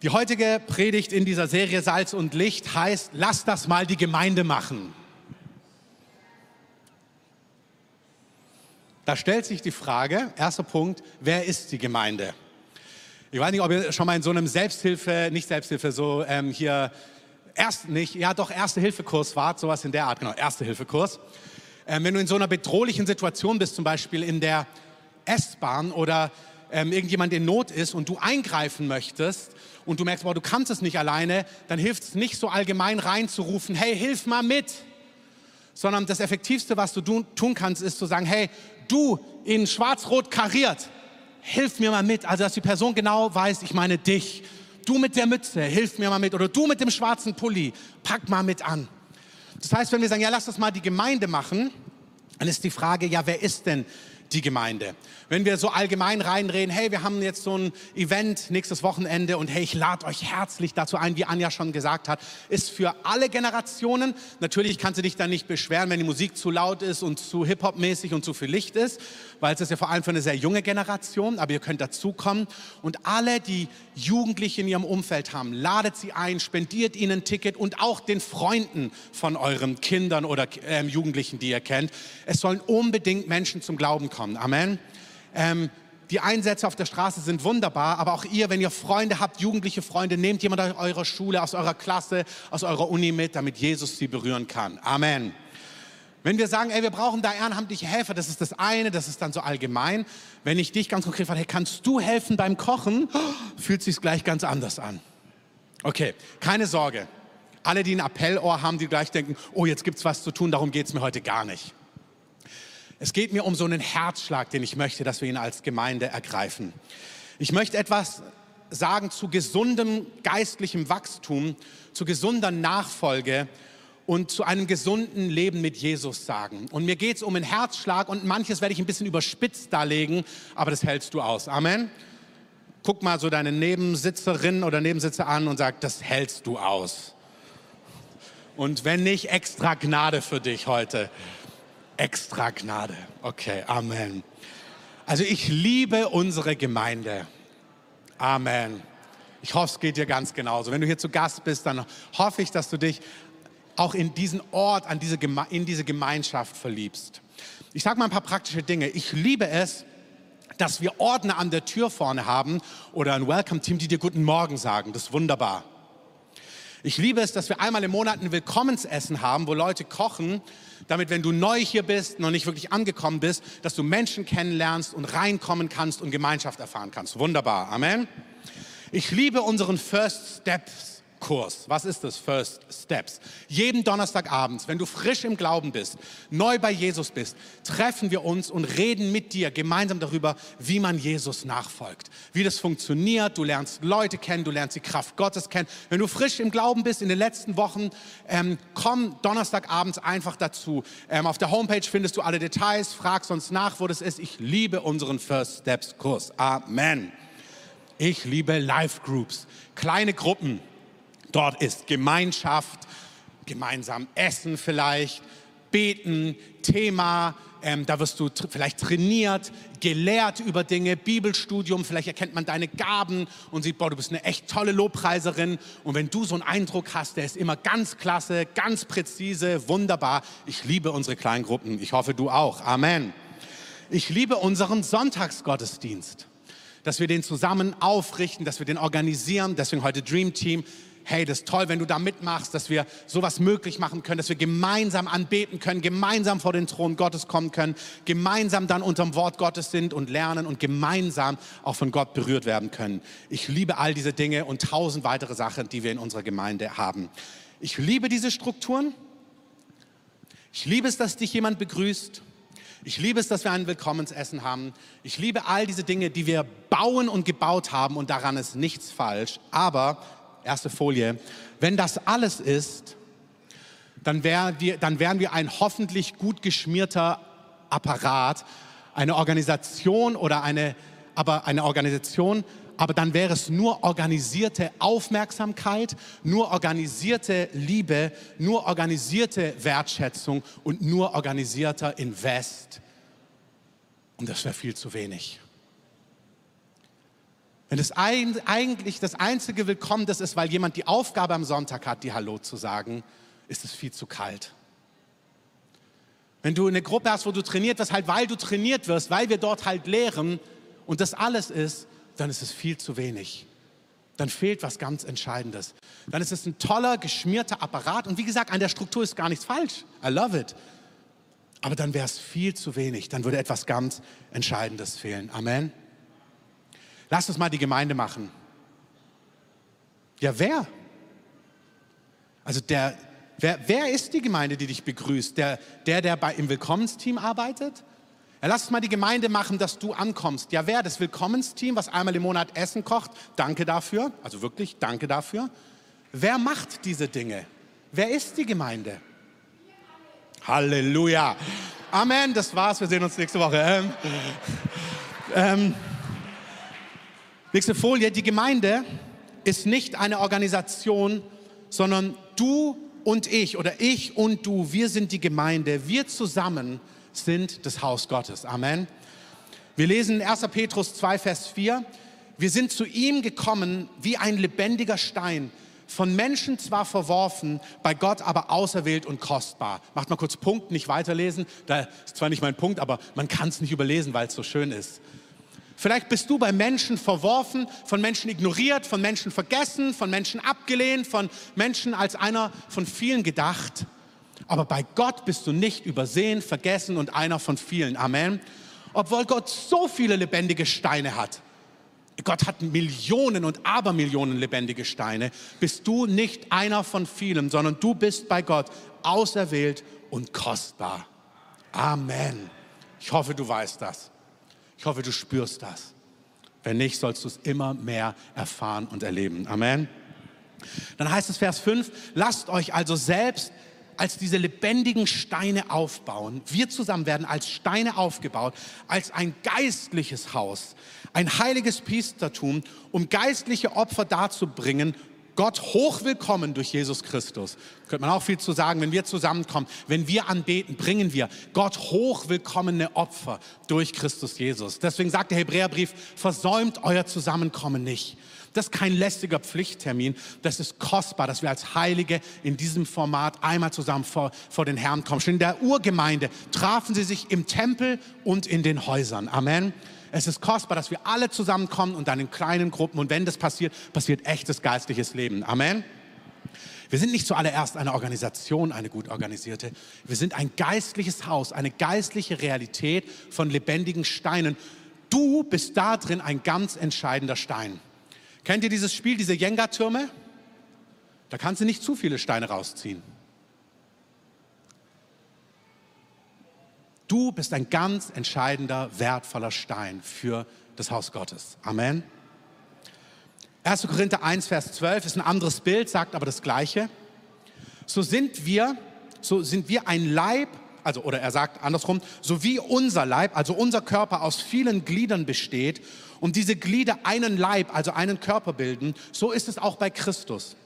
Die heutige Predigt in dieser Serie Salz und Licht heißt, lass das mal die Gemeinde machen. Da stellt sich die Frage, erster Punkt, wer ist die Gemeinde? Ich weiß nicht, ob ihr schon mal in so einem Selbsthilfe, nicht Selbsthilfe, so ähm, hier, erst nicht, ja doch, Erste-Hilfe-Kurs wart, sowas in der Art, genau, Erste-Hilfe-Kurs. Ähm, wenn du in so einer bedrohlichen Situation bist, zum Beispiel in der S-Bahn oder ähm, irgendjemand in Not ist und du eingreifen möchtest und du merkst, boah, du kannst es nicht alleine, dann hilft es nicht so allgemein reinzurufen, hey, hilf mal mit. Sondern das Effektivste, was du tun kannst, ist zu sagen, hey, du in schwarz-rot kariert, hilf mir mal mit. Also, dass die Person genau weiß, ich meine dich. Du mit der Mütze, hilf mir mal mit. Oder du mit dem schwarzen Pulli, pack mal mit an. Das heißt, wenn wir sagen, ja, lass das mal die Gemeinde machen, dann ist die Frage, ja, wer ist denn die Gemeinde. Wenn wir so allgemein reinreden, hey, wir haben jetzt so ein Event nächstes Wochenende und hey, ich lade euch herzlich dazu ein, wie Anja schon gesagt hat, ist für alle Generationen. Natürlich kannst du dich dann nicht beschweren, wenn die Musik zu laut ist und zu Hip-Hop-mäßig und zu viel Licht ist, weil es ist ja vor allem für eine sehr junge Generation, aber ihr könnt dazukommen und alle, die Jugendliche in ihrem Umfeld haben, ladet sie ein, spendiert ihnen ein Ticket und auch den Freunden von euren Kindern oder äh, Jugendlichen, die ihr kennt. Es sollen unbedingt Menschen zum Glauben kommen. Amen. Ähm, die Einsätze auf der Straße sind wunderbar, aber auch ihr, wenn ihr Freunde habt, jugendliche Freunde, nehmt jemand aus eurer Schule, aus eurer Klasse, aus eurer Uni mit, damit Jesus sie berühren kann. Amen. Wenn wir sagen, ey, wir brauchen da ehrenamtliche Helfer, das ist das eine, das ist dann so allgemein. Wenn ich dich ganz konkret frage, hey, kannst du helfen beim Kochen, fühlt sich gleich ganz anders an. Okay, keine Sorge. Alle, die ein Appellohr haben, die gleich denken, oh, jetzt gibt's was zu tun, darum geht's mir heute gar nicht. Es geht mir um so einen Herzschlag, den ich möchte, dass wir ihn als Gemeinde ergreifen. Ich möchte etwas sagen zu gesundem geistlichem Wachstum, zu gesunder Nachfolge und zu einem gesunden Leben mit Jesus sagen. Und mir geht es um einen Herzschlag und manches werde ich ein bisschen überspitzt darlegen, aber das hältst du aus. Amen. Guck mal so deine Nebensitzerin oder Nebensitzer an und sag, das hältst du aus. Und wenn nicht, extra Gnade für dich heute extra Gnade. Okay, Amen. Also ich liebe unsere Gemeinde. Amen. Ich hoffe, es geht dir ganz genauso. Wenn du hier zu Gast bist, dann hoffe ich, dass du dich auch in diesen Ort, an diese in diese Gemeinschaft verliebst. Ich sage mal ein paar praktische Dinge. Ich liebe es, dass wir Ordner an der Tür vorne haben oder ein Welcome-Team, die dir Guten Morgen sagen. Das ist wunderbar. Ich liebe es, dass wir einmal im Monat ein Willkommensessen haben, wo Leute kochen, damit, wenn du neu hier bist, noch nicht wirklich angekommen bist, dass du Menschen kennenlernst und reinkommen kannst und Gemeinschaft erfahren kannst. Wunderbar. Amen. Ich liebe unseren First Steps Kurs. Was ist das? First Steps. Jeden Donnerstagabend, wenn du frisch im Glauben bist, neu bei Jesus bist, treffen wir uns und reden mit dir gemeinsam darüber, wie man Jesus nachfolgt, wie das funktioniert. Du lernst Leute kennen, du lernst die Kraft Gottes kennen. Wenn du frisch im Glauben bist in den letzten Wochen, ähm, komm Donnerstagabends einfach dazu. Ähm, auf der Homepage findest du alle Details. Frag sonst nach, wo das ist. Ich liebe unseren First Steps Kurs. Amen. Ich liebe Live Groups, kleine Gruppen Dort ist Gemeinschaft, gemeinsam essen vielleicht, beten, Thema, ähm, da wirst du tr vielleicht trainiert, gelehrt über Dinge, Bibelstudium, vielleicht erkennt man deine Gaben und sieht, boah, du bist eine echt tolle Lobpreiserin. Und wenn du so einen Eindruck hast, der ist immer ganz klasse, ganz präzise, wunderbar. Ich liebe unsere kleinen Gruppen. Ich hoffe, du auch. Amen. Ich liebe unseren Sonntagsgottesdienst, dass wir den zusammen aufrichten, dass wir den organisieren. Deswegen heute Dream Team hey, das ist toll, wenn du da mitmachst, dass wir sowas möglich machen können, dass wir gemeinsam anbeten können, gemeinsam vor den Thron Gottes kommen können, gemeinsam dann unterm Wort Gottes sind und lernen und gemeinsam auch von Gott berührt werden können. Ich liebe all diese Dinge und tausend weitere Sachen, die wir in unserer Gemeinde haben. Ich liebe diese Strukturen. Ich liebe es, dass dich jemand begrüßt. Ich liebe es, dass wir ein Willkommensessen haben. Ich liebe all diese Dinge, die wir bauen und gebaut haben und daran ist nichts falsch. Aber erste Folie. Wenn das alles ist, dann, wär wir, dann wären wir ein hoffentlich gut geschmierter Apparat, eine Organisation oder eine, aber eine Organisation, aber dann wäre es nur organisierte Aufmerksamkeit, nur organisierte Liebe, nur organisierte Wertschätzung und nur organisierter Invest. Und das wäre viel zu wenig. Wenn es eigentlich das einzige Willkommen das ist, weil jemand die Aufgabe am Sonntag hat, die Hallo zu sagen, ist es viel zu kalt. Wenn du eine Gruppe hast, wo du trainiert wirst, halt weil du trainiert wirst, weil wir dort halt lehren und das alles ist, dann ist es viel zu wenig. Dann fehlt was ganz Entscheidendes. Dann ist es ein toller, geschmierter Apparat und wie gesagt, an der Struktur ist gar nichts falsch. I love it. Aber dann wäre es viel zu wenig. Dann würde etwas ganz Entscheidendes fehlen. Amen. Lass uns mal die Gemeinde machen. Ja, wer? Also der, wer, wer ist die Gemeinde, die dich begrüßt? Der, der, der bei, im Willkommensteam arbeitet? Ja, lass uns mal die Gemeinde machen, dass du ankommst. Ja, wer? Das Willkommensteam, was einmal im Monat Essen kocht. Danke dafür. Also wirklich, danke dafür. Wer macht diese Dinge? Wer ist die Gemeinde? Halleluja. Amen. Das war's. Wir sehen uns nächste Woche. Ähm, ähm, Nächste Folie. Die Gemeinde ist nicht eine Organisation, sondern du und ich oder ich und du, wir sind die Gemeinde. Wir zusammen sind das Haus Gottes. Amen. Wir lesen in 1. Petrus 2, Vers 4. Wir sind zu ihm gekommen wie ein lebendiger Stein, von Menschen zwar verworfen, bei Gott aber auserwählt und kostbar. Macht mal kurz Punkt, nicht weiterlesen. Da ist zwar nicht mein Punkt, aber man kann es nicht überlesen, weil es so schön ist. Vielleicht bist du bei Menschen verworfen, von Menschen ignoriert, von Menschen vergessen, von Menschen abgelehnt, von Menschen als einer von vielen gedacht. Aber bei Gott bist du nicht übersehen, vergessen und einer von vielen. Amen. Obwohl Gott so viele lebendige Steine hat. Gott hat Millionen und Abermillionen lebendige Steine. Bist du nicht einer von vielen, sondern du bist bei Gott auserwählt und kostbar. Amen. Ich hoffe, du weißt das. Ich hoffe, du spürst das. Wenn nicht, sollst du es immer mehr erfahren und erleben. Amen. Dann heißt es Vers 5, lasst euch also selbst als diese lebendigen Steine aufbauen. Wir zusammen werden als Steine aufgebaut, als ein geistliches Haus, ein heiliges Priestertum, um geistliche Opfer darzubringen, Gott hochwillkommen durch Jesus Christus. Könnte man auch viel zu sagen, wenn wir zusammenkommen, wenn wir anbeten, bringen wir Gott hochwillkommene Opfer durch Christus Jesus. Deswegen sagt der Hebräerbrief, versäumt euer Zusammenkommen nicht. Das ist kein lästiger Pflichttermin, das ist kostbar, dass wir als Heilige in diesem Format einmal zusammen vor, vor den Herrn kommen. Schon in der Urgemeinde trafen sie sich im Tempel und in den Häusern. Amen. Es ist kostbar, dass wir alle zusammenkommen und dann in kleinen Gruppen. Und wenn das passiert, passiert echtes geistliches Leben. Amen. Wir sind nicht zuallererst eine Organisation, eine gut organisierte. Wir sind ein geistliches Haus, eine geistliche Realität von lebendigen Steinen. Du bist da drin ein ganz entscheidender Stein. Kennt ihr dieses Spiel, diese Jenga-Türme? Da kannst du nicht zu viele Steine rausziehen. Du bist ein ganz entscheidender, wertvoller Stein für das Haus Gottes. Amen. 1. Korinther 1, Vers 12 ist ein anderes Bild, sagt aber das Gleiche. So sind wir, so sind wir ein Leib, also, oder er sagt andersrum, so wie unser Leib, also unser Körper aus vielen Gliedern besteht und diese Glieder einen Leib, also einen Körper bilden, so ist es auch bei Christus.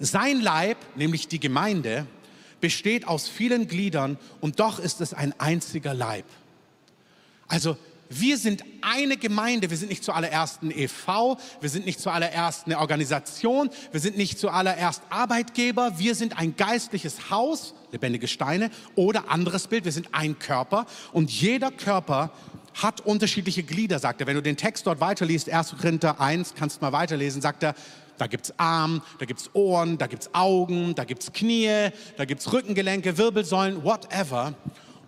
Sein Leib, nämlich die Gemeinde, besteht aus vielen Gliedern und doch ist es ein einziger Leib. Also wir sind eine Gemeinde, wir sind nicht zuallererst ein EV, wir sind nicht zuallererst eine Organisation, wir sind nicht zuallererst Arbeitgeber, wir sind ein geistliches Haus, lebendige Steine oder anderes Bild, wir sind ein Körper und jeder Körper hat unterschiedliche Glieder, sagt er. Wenn du den Text dort weiterliest, 1. Korinther 1, kannst du mal weiterlesen, sagt er, da gibt es Arm, da gibt es Ohren, da gibt es Augen, da gibt es Knie, da gibt es Rückengelenke, Wirbelsäulen, whatever.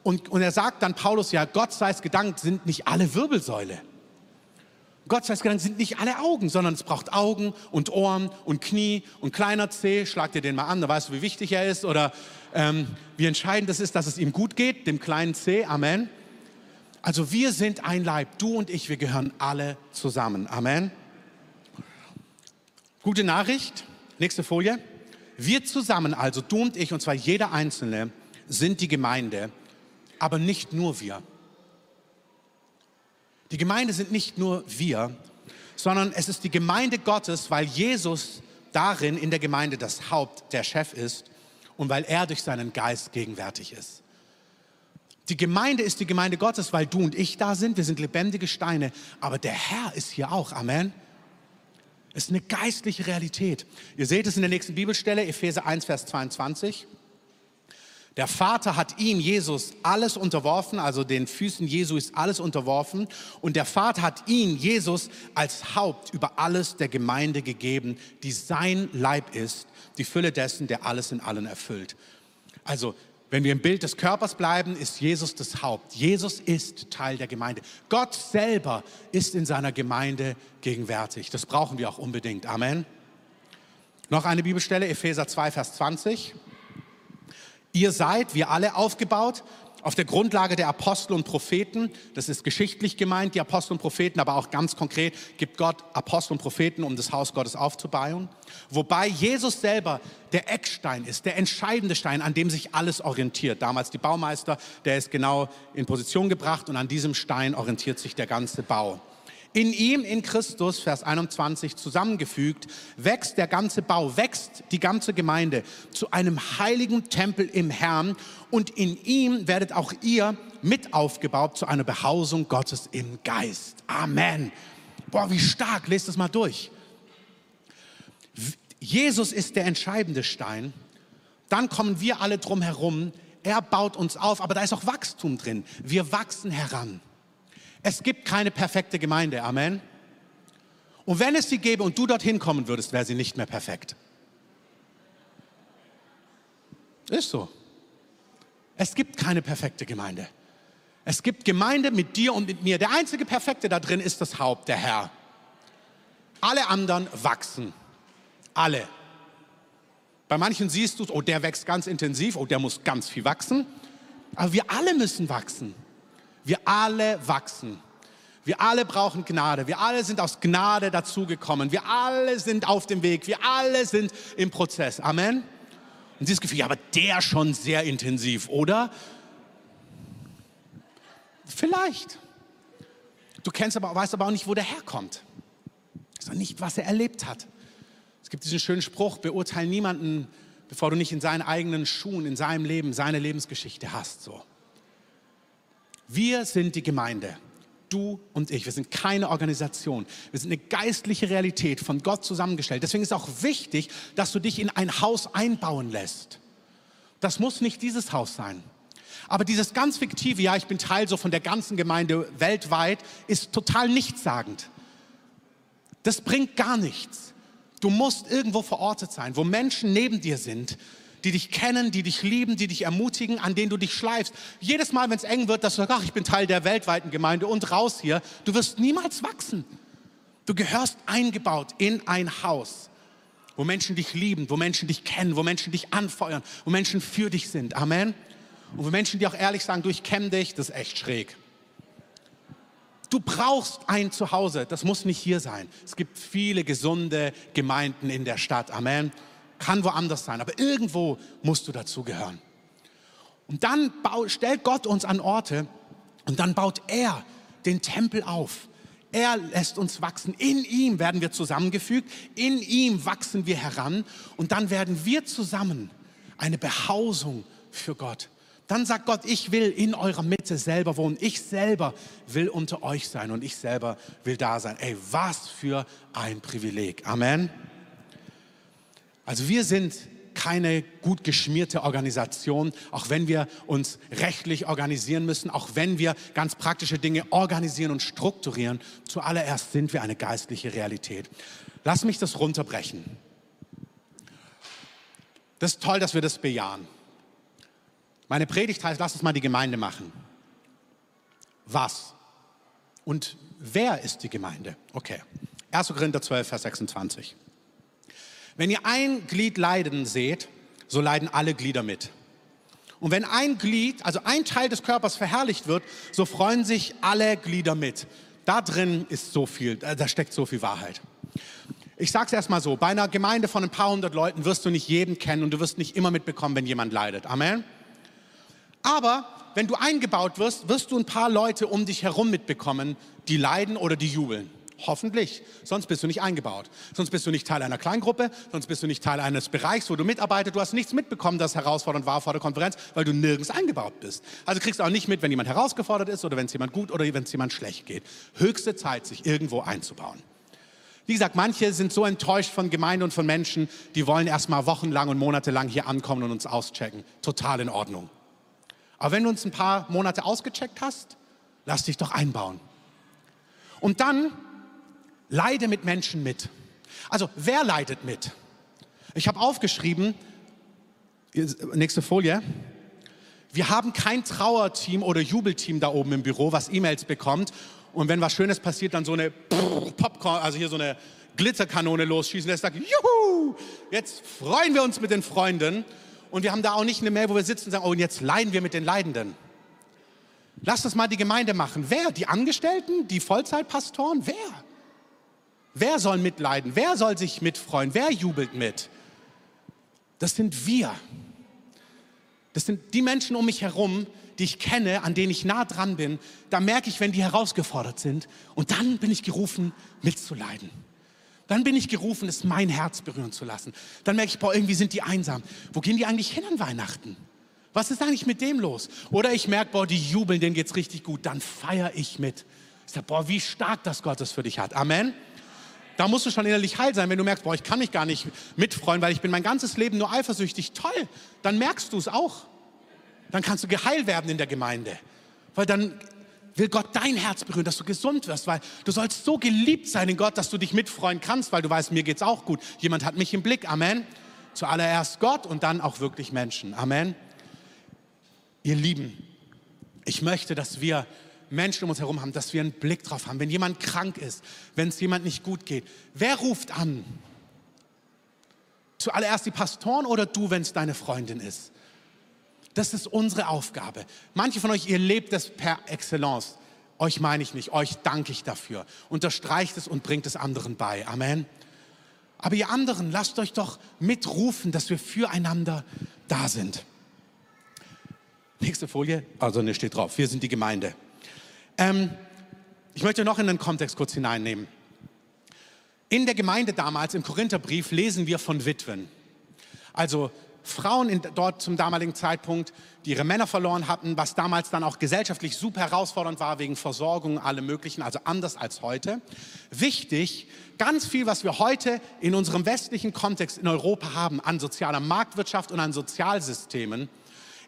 Und, und er sagt dann Paulus, ja, Gott sei es gedankt, sind nicht alle Wirbelsäule. Gott sei es gedankt, sind nicht alle Augen, sondern es braucht Augen und Ohren und Knie und kleiner Zeh. Schlag dir den mal an, da weißt du, wie wichtig er ist oder ähm, wie entscheidend es ist, dass es ihm gut geht, dem kleinen Zeh. Amen. Also wir sind ein Leib, du und ich, wir gehören alle zusammen. Amen. Gute Nachricht, nächste Folie. Wir zusammen, also du und ich, und zwar jeder Einzelne, sind die Gemeinde, aber nicht nur wir. Die Gemeinde sind nicht nur wir, sondern es ist die Gemeinde Gottes, weil Jesus darin in der Gemeinde das Haupt, der Chef ist und weil er durch seinen Geist gegenwärtig ist. Die Gemeinde ist die Gemeinde Gottes, weil du und ich da sind. Wir sind lebendige Steine. Aber der Herr ist hier auch. Amen. Ist eine geistliche Realität. Ihr seht es in der nächsten Bibelstelle, Epheser 1, Vers 22. Der Vater hat ihm, Jesus, alles unterworfen, also den Füßen Jesu ist alles unterworfen. Und der Vater hat ihn, Jesus, als Haupt über alles der Gemeinde gegeben, die sein Leib ist, die Fülle dessen, der alles in allen erfüllt. Also, wenn wir im Bild des Körpers bleiben, ist Jesus das Haupt. Jesus ist Teil der Gemeinde. Gott selber ist in seiner Gemeinde gegenwärtig. Das brauchen wir auch unbedingt. Amen. Noch eine Bibelstelle, Epheser 2, Vers 20. Ihr seid, wir alle, aufgebaut auf der Grundlage der Apostel und Propheten. Das ist geschichtlich gemeint, die Apostel und Propheten, aber auch ganz konkret gibt Gott Apostel und Propheten, um das Haus Gottes aufzubauen. Wobei Jesus selber der Eckstein ist, der entscheidende Stein, an dem sich alles orientiert. Damals die Baumeister, der ist genau in Position gebracht und an diesem Stein orientiert sich der ganze Bau. In ihm, in Christus, Vers 21, zusammengefügt, wächst der ganze Bau, wächst die ganze Gemeinde zu einem heiligen Tempel im Herrn und in ihm werdet auch ihr mit aufgebaut zu einer Behausung Gottes im Geist. Amen. Boah, wie stark, lest das mal durch. Jesus ist der entscheidende Stein. Dann kommen wir alle drum herum. Er baut uns auf, aber da ist auch Wachstum drin. Wir wachsen heran. Es gibt keine perfekte Gemeinde. Amen. Und wenn es sie gäbe und du dorthin kommen würdest, wäre sie nicht mehr perfekt. Ist so. Es gibt keine perfekte Gemeinde. Es gibt Gemeinde mit dir und mit mir. Der einzige Perfekte da drin ist das Haupt, der Herr. Alle anderen wachsen. Alle. Bei manchen siehst du, oh, der wächst ganz intensiv, oh, der muss ganz viel wachsen. Aber wir alle müssen wachsen. Wir alle wachsen. Wir alle brauchen Gnade. Wir alle sind aus Gnade dazugekommen. Wir alle sind auf dem Weg. Wir alle sind im Prozess. Amen. Und dieses Gefühl, ja, aber der schon sehr intensiv, oder? Vielleicht. Du kennst aber, weißt aber auch nicht, wo der herkommt. Sondern nicht, was er erlebt hat. Es gibt diesen schönen Spruch, beurteile niemanden, bevor du nicht in seinen eigenen Schuhen, in seinem Leben, seine Lebensgeschichte hast. So. Wir sind die Gemeinde. Du und ich. Wir sind keine Organisation. Wir sind eine geistliche Realität von Gott zusammengestellt. Deswegen ist auch wichtig, dass du dich in ein Haus einbauen lässt. Das muss nicht dieses Haus sein. Aber dieses ganz fiktive, ja, ich bin Teil so von der ganzen Gemeinde weltweit, ist total nichtssagend. Das bringt gar nichts. Du musst irgendwo verortet sein, wo Menschen neben dir sind, die dich kennen, die dich lieben, die dich ermutigen, an denen du dich schleifst. Jedes Mal, wenn es eng wird, dass du sagst, ach, ich bin Teil der weltweiten Gemeinde und raus hier, du wirst niemals wachsen. Du gehörst eingebaut in ein Haus, wo Menschen dich lieben, wo Menschen dich kennen, wo Menschen dich anfeuern, wo Menschen für dich sind. Amen. Und wo Menschen dir auch ehrlich sagen, du, ich kenne dich, das ist echt schräg. Du brauchst ein Zuhause, das muss nicht hier sein. Es gibt viele gesunde Gemeinden in der Stadt. Amen kann woanders sein, aber irgendwo musst du dazugehören. Und dann stellt Gott uns an Orte und dann baut er den Tempel auf. Er lässt uns wachsen. In ihm werden wir zusammengefügt. In ihm wachsen wir heran. Und dann werden wir zusammen eine Behausung für Gott. Dann sagt Gott, ich will in eurer Mitte selber wohnen. Ich selber will unter euch sein und ich selber will da sein. Ey, was für ein Privileg. Amen. Also wir sind keine gut geschmierte Organisation, auch wenn wir uns rechtlich organisieren müssen, auch wenn wir ganz praktische Dinge organisieren und strukturieren. Zuallererst sind wir eine geistliche Realität. Lass mich das runterbrechen. Das ist toll, dass wir das bejahen. Meine Predigt heißt, lass uns mal die Gemeinde machen. Was? Und wer ist die Gemeinde? Okay. 1. Korinther 12, Vers 26. Wenn ihr ein Glied leiden seht, so leiden alle Glieder mit. Und wenn ein Glied, also ein Teil des Körpers verherrlicht wird, so freuen sich alle Glieder mit. Da drin ist so viel, äh, da steckt so viel Wahrheit. Ich sage es erstmal so, bei einer Gemeinde von ein paar hundert Leuten wirst du nicht jeden kennen und du wirst nicht immer mitbekommen, wenn jemand leidet. Amen. Aber wenn du eingebaut wirst, wirst du ein paar Leute um dich herum mitbekommen, die leiden oder die jubeln. Hoffentlich. Sonst bist du nicht eingebaut. Sonst bist du nicht Teil einer Kleingruppe, sonst bist du nicht Teil eines Bereichs, wo du mitarbeitest. Du hast nichts mitbekommen, das herausfordernd war vor der Konferenz, weil du nirgends eingebaut bist. Also kriegst du auch nicht mit, wenn jemand herausgefordert ist oder wenn es jemand gut oder wenn es jemand schlecht geht. Höchste Zeit, sich irgendwo einzubauen. Wie gesagt, manche sind so enttäuscht von Gemeinde und von Menschen, die wollen erst mal wochenlang und monatelang hier ankommen und uns auschecken. Total in Ordnung. Aber wenn du uns ein paar Monate ausgecheckt hast, lass dich doch einbauen. Und dann leide mit Menschen mit. Also wer leidet mit? Ich habe aufgeschrieben, nächste Folie. Wir haben kein Trauerteam oder Jubelteam da oben im Büro, was E-Mails bekommt und wenn was Schönes passiert, dann so eine Popcorn, also hier so eine Glitterkanone losschießen, der sagt, juhu, jetzt freuen wir uns mit den Freunden. Und wir haben da auch nicht eine Mail, wo wir sitzen und sagen, oh, und jetzt leiden wir mit den Leidenden. Lass das mal die Gemeinde machen. Wer? Die Angestellten? Die Vollzeitpastoren? Wer? Wer soll mitleiden? Wer soll sich mitfreuen? Wer jubelt mit? Das sind wir. Das sind die Menschen um mich herum, die ich kenne, an denen ich nah dran bin, da merke ich, wenn die herausgefordert sind. Und dann bin ich gerufen, mitzuleiden. Dann bin ich gerufen, es mein Herz berühren zu lassen. Dann merke ich, boah, irgendwie sind die einsam. Wo gehen die eigentlich hin an Weihnachten? Was ist eigentlich mit dem los? Oder ich merke, boah, die jubeln, denen geht's richtig gut. Dann feiere ich mit. Ich sage, boah, wie stark das Gottes für dich hat. Amen. Da musst du schon innerlich heil sein, wenn du merkst, boah, ich kann mich gar nicht mitfreuen, weil ich bin mein ganzes Leben nur eifersüchtig. Toll, dann merkst du es auch dann kannst du geheilt werden in der Gemeinde. Weil dann will Gott dein Herz berühren, dass du gesund wirst, weil du sollst so geliebt sein in Gott, dass du dich mitfreuen kannst, weil du weißt, mir geht's auch gut. Jemand hat mich im Blick. Amen. Zuallererst Gott und dann auch wirklich Menschen. Amen. Ihr Lieben, ich möchte, dass wir Menschen um uns herum haben, dass wir einen Blick drauf haben. Wenn jemand krank ist, wenn es jemand nicht gut geht, wer ruft an? Zuallererst die Pastoren oder du, wenn es deine Freundin ist? Das ist unsere Aufgabe. Manche von euch, ihr lebt das per Excellence. Euch meine ich nicht, euch danke ich dafür. Unterstreicht es und bringt es anderen bei. Amen. Aber ihr anderen, lasst euch doch mitrufen, dass wir füreinander da sind. Nächste Folie. Also, ne, steht drauf. Wir sind die Gemeinde. Ähm, ich möchte noch in den Kontext kurz hineinnehmen. In der Gemeinde damals, im Korintherbrief, lesen wir von Witwen. Also Frauen in, dort zum damaligen Zeitpunkt, die ihre Männer verloren hatten, was damals dann auch gesellschaftlich super herausfordernd war wegen Versorgung, alle möglichen, also anders als heute. Wichtig, ganz viel, was wir heute in unserem westlichen Kontext in Europa haben an sozialer Marktwirtschaft und an Sozialsystemen,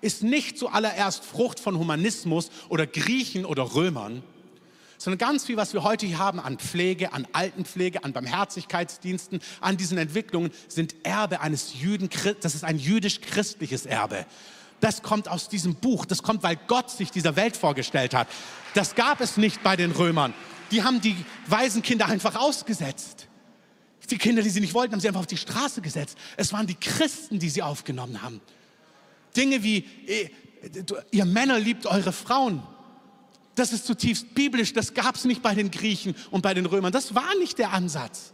ist nicht zuallererst Frucht von Humanismus oder Griechen oder Römern, sondern ganz viel, was wir heute hier haben an Pflege, an Altenpflege, an Barmherzigkeitsdiensten, an diesen Entwicklungen, sind Erbe eines Jüden, das ist ein jüdisch-christliches Erbe. Das kommt aus diesem Buch, das kommt, weil Gott sich dieser Welt vorgestellt hat. Das gab es nicht bei den Römern. Die haben die Waisenkinder einfach ausgesetzt. Die Kinder, die sie nicht wollten, haben sie einfach auf die Straße gesetzt. Es waren die Christen, die sie aufgenommen haben. Dinge wie, eh, ihr Männer liebt eure Frauen. Das ist zutiefst biblisch, das gab es nicht bei den Griechen und bei den Römern. Das war nicht der Ansatz.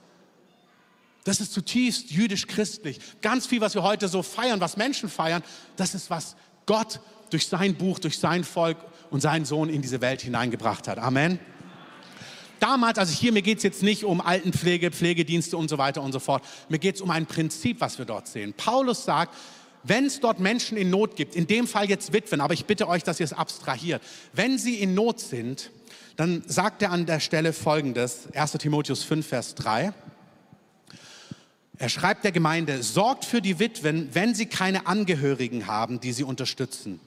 Das ist zutiefst jüdisch-christlich. Ganz viel, was wir heute so feiern, was Menschen feiern, das ist, was Gott durch sein Buch, durch sein Volk und seinen Sohn in diese Welt hineingebracht hat. Amen. Damals, also hier, mir geht es jetzt nicht um Altenpflege, Pflegedienste und so weiter und so fort. Mir geht es um ein Prinzip, was wir dort sehen. Paulus sagt, wenn es dort Menschen in Not gibt, in dem Fall jetzt Witwen, aber ich bitte euch, dass ihr es abstrahiert, wenn sie in Not sind, dann sagt er an der Stelle Folgendes, 1 Timotheus 5, Vers 3. Er schreibt der Gemeinde, sorgt für die Witwen, wenn sie keine Angehörigen haben, die sie unterstützen.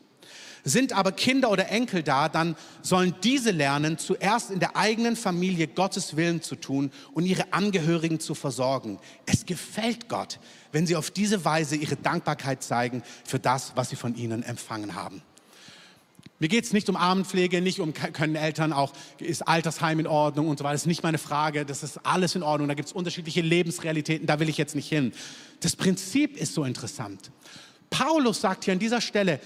Sind aber Kinder oder Enkel da, dann sollen diese lernen, zuerst in der eigenen Familie Gottes Willen zu tun und ihre Angehörigen zu versorgen. Es gefällt Gott, wenn sie auf diese Weise ihre Dankbarkeit zeigen für das, was sie von ihnen empfangen haben. Mir geht es nicht um Armenpflege, nicht um, können Eltern auch, ist Altersheim in Ordnung und so weiter. Das ist nicht meine Frage, das ist alles in Ordnung. Da gibt es unterschiedliche Lebensrealitäten, da will ich jetzt nicht hin. Das Prinzip ist so interessant. Paulus sagt hier an dieser Stelle,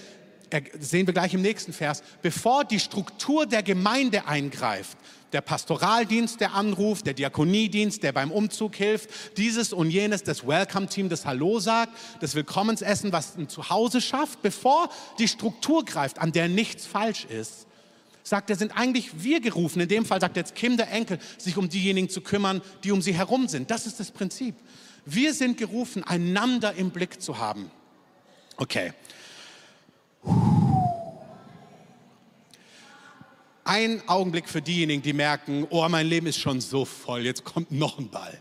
sehen wir gleich im nächsten Vers, bevor die Struktur der Gemeinde eingreift, der Pastoraldienst, der anruft, der Diakoniedienst, der beim Umzug hilft, dieses und jenes, das Welcome-Team, das Hallo sagt, das Willkommensessen, was ein Zuhause schafft, bevor die Struktur greift, an der nichts falsch ist, sagt er, sind eigentlich wir gerufen. In dem Fall sagt jetzt Kim, der Enkel, sich um diejenigen zu kümmern, die um sie herum sind. Das ist das Prinzip. Wir sind gerufen, einander im Blick zu haben. Okay. Ein Augenblick für diejenigen, die merken, oh, mein Leben ist schon so voll, jetzt kommt noch ein Ball.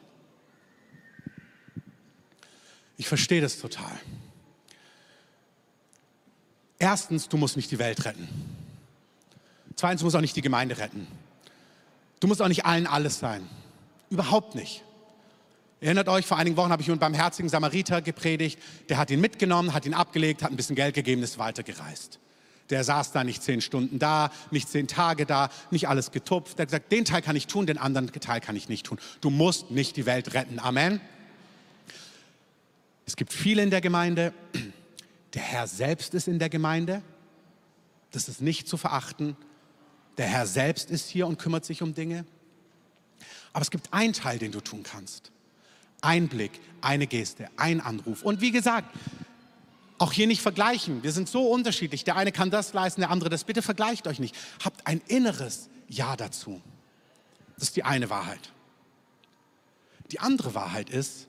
Ich verstehe das total. Erstens, du musst nicht die Welt retten. Zweitens, du musst auch nicht die Gemeinde retten. Du musst auch nicht allen alles sein. Überhaupt nicht. Erinnert euch, vor einigen Wochen habe ich einen barmherzigen Samariter gepredigt. Der hat ihn mitgenommen, hat ihn abgelegt, hat ein bisschen Geld gegeben, ist weitergereist. Der saß da nicht zehn Stunden da, nicht zehn Tage da, nicht alles getupft. Der hat gesagt, den Teil kann ich tun, den anderen Teil kann ich nicht tun. Du musst nicht die Welt retten. Amen. Es gibt viele in der Gemeinde. Der Herr selbst ist in der Gemeinde. Das ist nicht zu verachten. Der Herr selbst ist hier und kümmert sich um Dinge. Aber es gibt einen Teil, den du tun kannst. Ein Blick, eine Geste, ein Anruf. Und wie gesagt, auch hier nicht vergleichen. Wir sind so unterschiedlich. Der eine kann das leisten, der andere das. Bitte vergleicht euch nicht. Habt ein inneres Ja dazu. Das ist die eine Wahrheit. Die andere Wahrheit ist,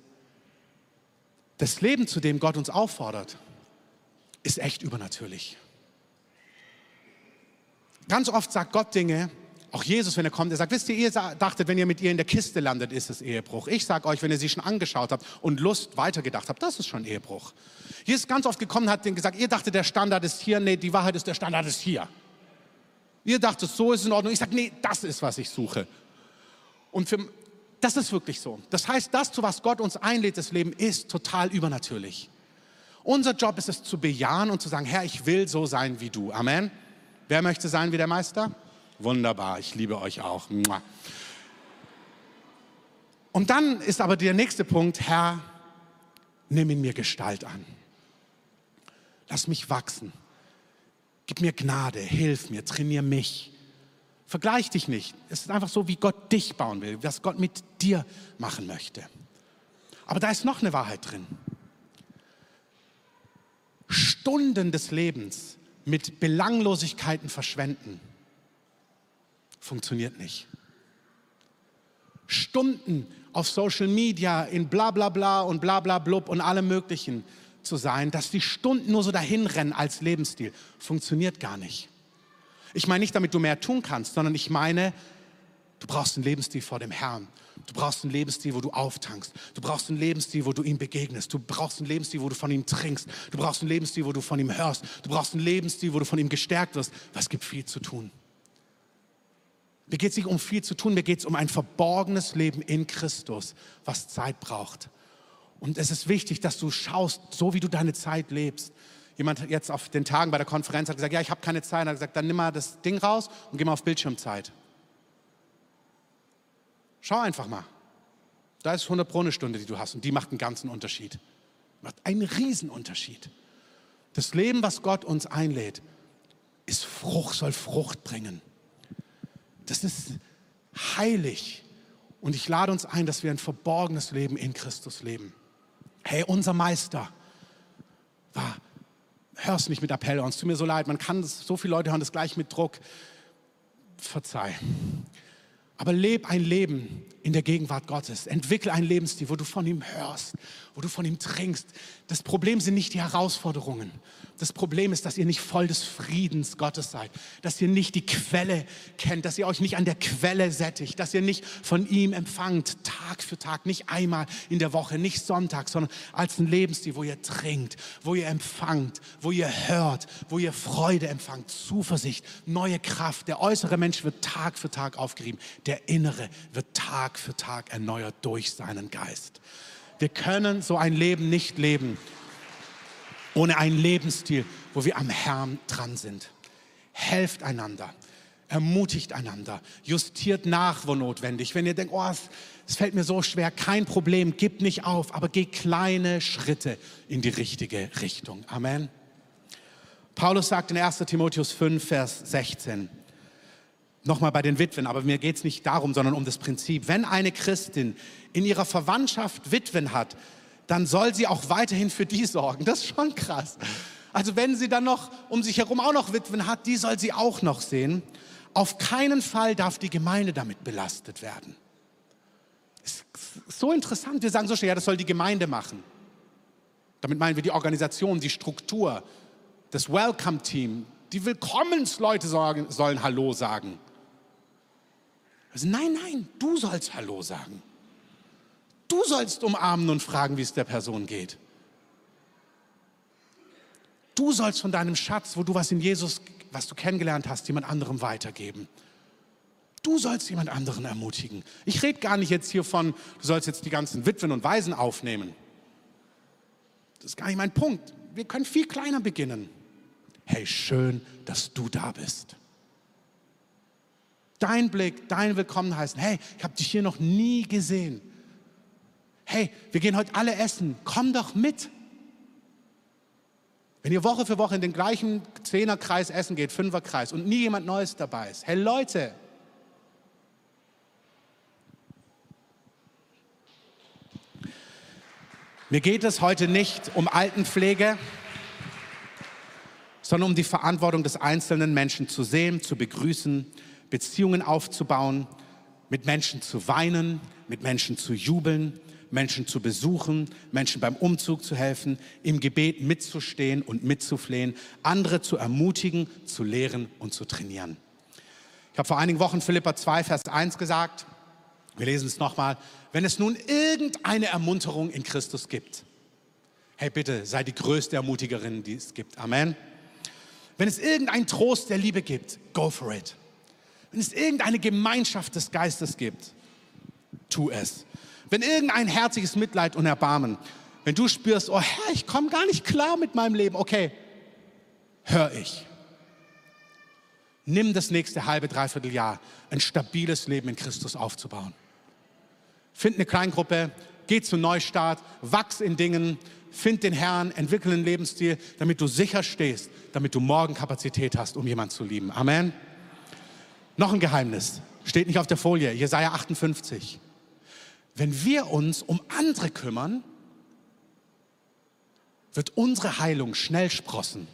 das Leben, zu dem Gott uns auffordert, ist echt übernatürlich. Ganz oft sagt Gott Dinge, auch Jesus, wenn er kommt, er sagt, wisst ihr, ihr dachtet, wenn ihr mit ihr in der Kiste landet, ist es Ehebruch. Ich sage euch, wenn ihr sie schon angeschaut habt und Lust weitergedacht habt, das ist schon Ehebruch. Jesus ist ganz oft gekommen, hat denen gesagt, ihr dachtet, der Standard ist hier. Nee, die Wahrheit ist, der Standard ist hier. Ihr dachtet, so ist es in Ordnung. Ich sage, nee, das ist, was ich suche. Und für, das ist wirklich so. Das heißt, das, zu was Gott uns einlädt, das Leben ist total übernatürlich. Unser Job ist es zu bejahen und zu sagen, Herr, ich will so sein wie du. Amen. Wer möchte sein wie der Meister? Wunderbar, ich liebe euch auch. Und dann ist aber der nächste Punkt, Herr, nimm in mir Gestalt an. Lass mich wachsen. Gib mir Gnade, hilf mir, trainier mich. Vergleich dich nicht. Es ist einfach so, wie Gott dich bauen will, was Gott mit dir machen möchte. Aber da ist noch eine Wahrheit drin. Stunden des Lebens mit Belanglosigkeiten verschwenden, funktioniert nicht. Stunden auf Social Media in bla bla bla und bla bla blub und allem Möglichen zu sein, dass die Stunden nur so dahin rennen als Lebensstil, funktioniert gar nicht. Ich meine nicht, damit du mehr tun kannst, sondern ich meine, du brauchst einen Lebensstil vor dem Herrn. Du brauchst einen Lebensstil, wo du auftankst. Du brauchst einen Lebensstil, wo du ihm begegnest. Du brauchst einen Lebensstil, wo du von ihm trinkst. Du brauchst einen Lebensstil, wo du von ihm hörst. Du brauchst einen Lebensstil, wo du von ihm gestärkt wirst. Was gibt viel zu tun? Mir geht es nicht um viel zu tun, mir geht es um ein verborgenes Leben in Christus, was Zeit braucht. Und es ist wichtig, dass du schaust, so wie du deine Zeit lebst. Jemand jetzt auf den Tagen bei der Konferenz hat gesagt, ja, ich habe keine Zeit. Er hat gesagt, dann nimm mal das Ding raus und geh mal auf Bildschirmzeit. Schau einfach mal. Da ist 100 Pro eine Stunde, die du hast und die macht einen ganzen Unterschied. Macht einen Riesenunterschied. Das Leben, was Gott uns einlädt, ist Frucht, soll Frucht bringen. Das ist heilig. Und ich lade uns ein, dass wir ein verborgenes Leben in Christus leben. Hey, unser Meister war, hörst nicht mit Appell, es tut mir so leid, man kann so viele Leute hören das gleich mit Druck. Verzeih. Aber leb ein Leben in der Gegenwart Gottes. Entwickle einen Lebensstil, wo du von ihm hörst, wo du von ihm trinkst. Das Problem sind nicht die Herausforderungen. Das Problem ist, dass ihr nicht voll des Friedens Gottes seid, dass ihr nicht die Quelle kennt, dass ihr euch nicht an der Quelle sättigt, dass ihr nicht von ihm empfangt, Tag für Tag, nicht einmal in der Woche, nicht Sonntag, sondern als ein Lebensstil, wo ihr trinkt, wo ihr empfangt, wo ihr hört, wo ihr Freude empfangt, Zuversicht, neue Kraft. Der äußere Mensch wird Tag für Tag aufgerieben, der innere wird Tag für Tag erneuert durch seinen Geist. Wir können so ein Leben nicht leben ohne einen Lebensstil, wo wir am Herrn dran sind. Helft einander, ermutigt einander, justiert nach, wo notwendig. Wenn ihr denkt, oh, es, es fällt mir so schwer, kein Problem, gib nicht auf, aber geh kleine Schritte in die richtige Richtung. Amen. Paulus sagt in 1 Timotheus 5, Vers 16, nochmal bei den Witwen, aber mir geht es nicht darum, sondern um das Prinzip. Wenn eine Christin in ihrer Verwandtschaft Witwen hat, dann soll sie auch weiterhin für die sorgen. Das ist schon krass. Also wenn sie dann noch um sich herum auch noch Witwen hat, die soll sie auch noch sehen. Auf keinen Fall darf die Gemeinde damit belastet werden. Ist so interessant. Wir sagen so schnell, ja, das soll die Gemeinde machen. Damit meinen wir die Organisation, die Struktur, das Welcome-Team. Die Willkommensleute sollen, sollen Hallo sagen. Also nein, nein, du sollst Hallo sagen. Du sollst umarmen und fragen, wie es der Person geht. Du sollst von deinem Schatz, wo du was in Jesus, was du kennengelernt hast, jemand anderem weitergeben. Du sollst jemand anderen ermutigen. Ich rede gar nicht jetzt hier von, du sollst jetzt die ganzen Witwen und Waisen aufnehmen. Das ist gar nicht mein Punkt. Wir können viel kleiner beginnen. Hey, schön, dass du da bist. Dein Blick, dein Willkommen heißen. Hey, ich habe dich hier noch nie gesehen. Hey, wir gehen heute alle essen. Komm doch mit. Wenn ihr Woche für Woche in den gleichen Zehnerkreis essen geht, Fünferkreis und nie jemand Neues dabei ist. Hey Leute, mir geht es heute nicht um Altenpflege, sondern um die Verantwortung des einzelnen Menschen zu sehen, zu begrüßen, Beziehungen aufzubauen, mit Menschen zu weinen, mit Menschen zu jubeln, Menschen zu besuchen, Menschen beim Umzug zu helfen, im Gebet mitzustehen und mitzuflehen, andere zu ermutigen, zu lehren und zu trainieren. Ich habe vor einigen Wochen Philippa 2, Vers 1 gesagt. Wir lesen es nochmal. Wenn es nun irgendeine Ermunterung in Christus gibt, hey bitte, sei die größte Ermutigerin, die es gibt. Amen. Wenn es irgendeinen Trost der Liebe gibt, go for it. Wenn es irgendeine Gemeinschaft des Geistes gibt, tu es. Wenn irgendein herzliches Mitleid und Erbarmen, wenn du spürst, oh Herr, ich komme gar nicht klar mit meinem Leben, okay, hör ich. Nimm das nächste halbe, dreiviertel Jahr, ein stabiles Leben in Christus aufzubauen. Find eine Kleingruppe, geh zu Neustart, wachs in Dingen, find den Herrn, entwickle einen Lebensstil, damit du sicher stehst, damit du morgen Kapazität hast, um jemanden zu lieben. Amen. Noch ein Geheimnis, steht nicht auf der Folie, Jesaja 58 wenn wir uns um andere kümmern, wird unsere Heilung schnell sprossen.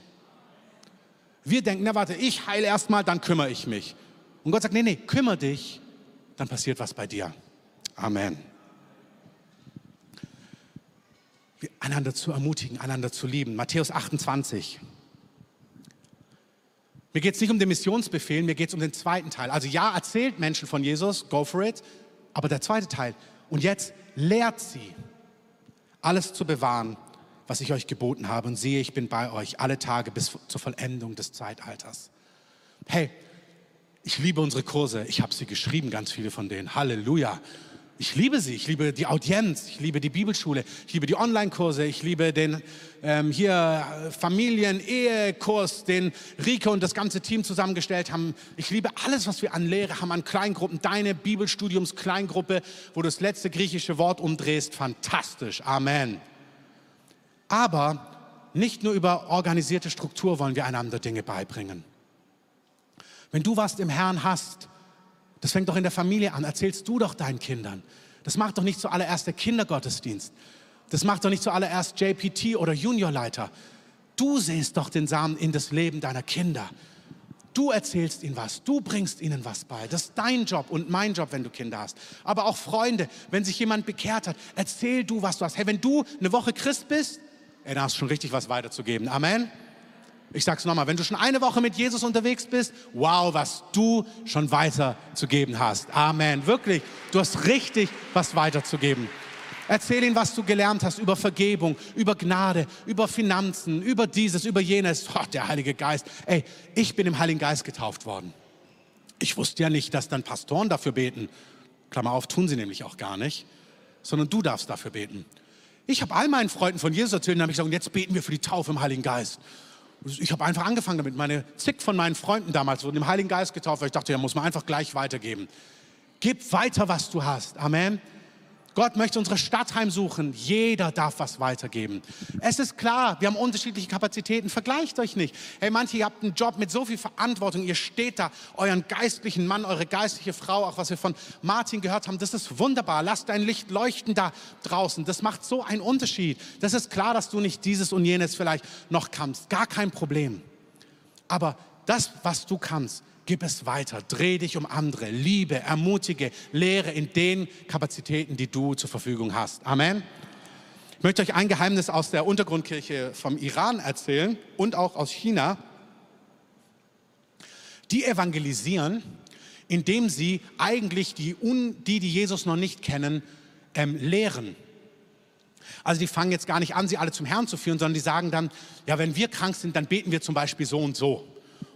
Wir denken, na warte, ich heile erstmal, dann kümmere ich mich. Und Gott sagt, nee, nee, kümmere dich, dann passiert was bei dir. Amen. einander zu ermutigen, einander zu lieben. Matthäus 28. Mir geht es nicht um den Missionsbefehl, mir geht es um den zweiten Teil. Also ja, erzählt Menschen von Jesus, go for it. Aber der zweite Teil, und jetzt lehrt sie, alles zu bewahren, was ich euch geboten habe. Und siehe, ich bin bei euch alle Tage bis zur Vollendung des Zeitalters. Hey, ich liebe unsere Kurse. Ich habe sie geschrieben, ganz viele von denen. Halleluja. Ich liebe sie, ich liebe die Audienz, ich liebe die Bibelschule, ich liebe die Online-Kurse, ich liebe den ähm, hier Familien-Ehekurs, den Rike und das ganze Team zusammengestellt haben. Ich liebe alles, was wir an Lehre haben, an Kleingruppen. Deine Bibelstudiums-Kleingruppe, wo du das letzte griechische Wort umdrehst, fantastisch. Amen. Aber nicht nur über organisierte Struktur wollen wir einander Dinge beibringen. Wenn du was im Herrn hast, das fängt doch in der Familie an. Erzählst du doch deinen Kindern. Das macht doch nicht zuallererst der Kindergottesdienst. Das macht doch nicht zuallererst JPT oder Juniorleiter. Du siehst doch den Samen in das Leben deiner Kinder. Du erzählst ihnen was, du bringst ihnen was bei. Das ist dein Job und mein Job, wenn du Kinder hast. Aber auch Freunde, wenn sich jemand bekehrt hat, erzähl du, was du hast. Hey, wenn du eine Woche Christ bist, ey, dann hast du schon richtig was weiterzugeben. Amen. Ich sag's nochmal, wenn du schon eine Woche mit Jesus unterwegs bist, wow, was du schon weiterzugeben hast. Amen. Wirklich, du hast richtig was weiterzugeben. Erzähl ihnen, was du gelernt hast über Vergebung, über Gnade, über Finanzen, über dieses, über jenes. Oh, der Heilige Geist. Ey, ich bin im Heiligen Geist getauft worden. Ich wusste ja nicht, dass dann Pastoren dafür beten. Klammer auf, tun sie nämlich auch gar nicht. Sondern du darfst dafür beten. Ich habe all meinen Freunden von Jesus erzählt und habe gesagt, jetzt beten wir für die Taufe im Heiligen Geist. Ich habe einfach angefangen damit. Meine zig von meinen Freunden damals wurden im Heiligen Geist getauft, weil ich dachte, ja, muss man einfach gleich weitergeben. Gib weiter, was du hast. Amen. Gott möchte unsere Stadt heimsuchen. Jeder darf was weitergeben. Es ist klar, wir haben unterschiedliche Kapazitäten. Vergleicht euch nicht. Hey, manche, ihr habt einen Job mit so viel Verantwortung. Ihr steht da, euren geistlichen Mann, eure geistliche Frau, auch was wir von Martin gehört haben. Das ist wunderbar. Lasst dein Licht leuchten da draußen. Das macht so einen Unterschied. Das ist klar, dass du nicht dieses und jenes vielleicht noch kannst. Gar kein Problem. Aber das, was du kannst, gib es weiter, dreh dich um andere, liebe, ermutige, lehre in den Kapazitäten, die du zur Verfügung hast. Amen. Ich möchte euch ein Geheimnis aus der Untergrundkirche vom Iran erzählen und auch aus China. Die evangelisieren, indem sie eigentlich die, die, die Jesus noch nicht kennen, ähm, lehren. Also die fangen jetzt gar nicht an, sie alle zum Herrn zu führen, sondern die sagen dann, ja, wenn wir krank sind, dann beten wir zum Beispiel so und so.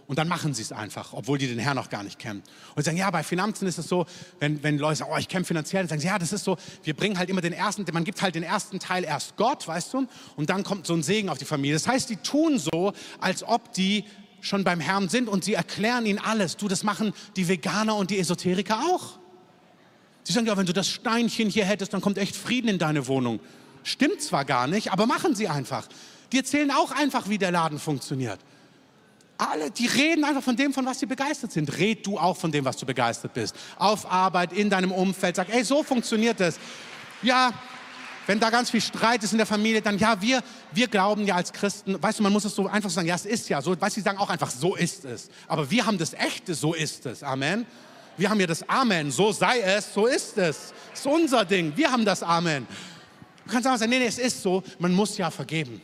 Und dann machen sie es einfach, obwohl die den Herrn noch gar nicht kennen. Und sagen, ja, bei Finanzen ist es so, wenn, wenn Leute sagen, oh, ich kämpfe finanziell, dann sagen sie, ja, das ist so, wir bringen halt immer den ersten, man gibt halt den ersten Teil erst Gott, weißt du, und dann kommt so ein Segen auf die Familie. Das heißt, die tun so, als ob die schon beim Herrn sind und sie erklären ihnen alles. Du, das machen die Veganer und die Esoteriker auch. Sie sagen, ja, wenn du das Steinchen hier hättest, dann kommt echt Frieden in deine Wohnung. Stimmt zwar gar nicht, aber machen sie einfach. Die erzählen auch einfach, wie der Laden funktioniert alle, die reden einfach von dem, von was sie begeistert sind. Red du auch von dem, was du begeistert bist. Auf Arbeit, in deinem Umfeld. Sag, ey, so funktioniert das. Ja, wenn da ganz viel Streit ist in der Familie, dann ja, wir, wir glauben ja als Christen, weißt du, man muss es so einfach sagen, ja, es ist ja so. Weißt du, sie sagen auch einfach, so ist es. Aber wir haben das Echte, so ist es. Amen. Wir haben ja das Amen, so sei es, so ist es. Das ist unser Ding. Wir haben das Amen. Du kannst auch sagen, nee, nee, es ist so, man muss ja vergeben.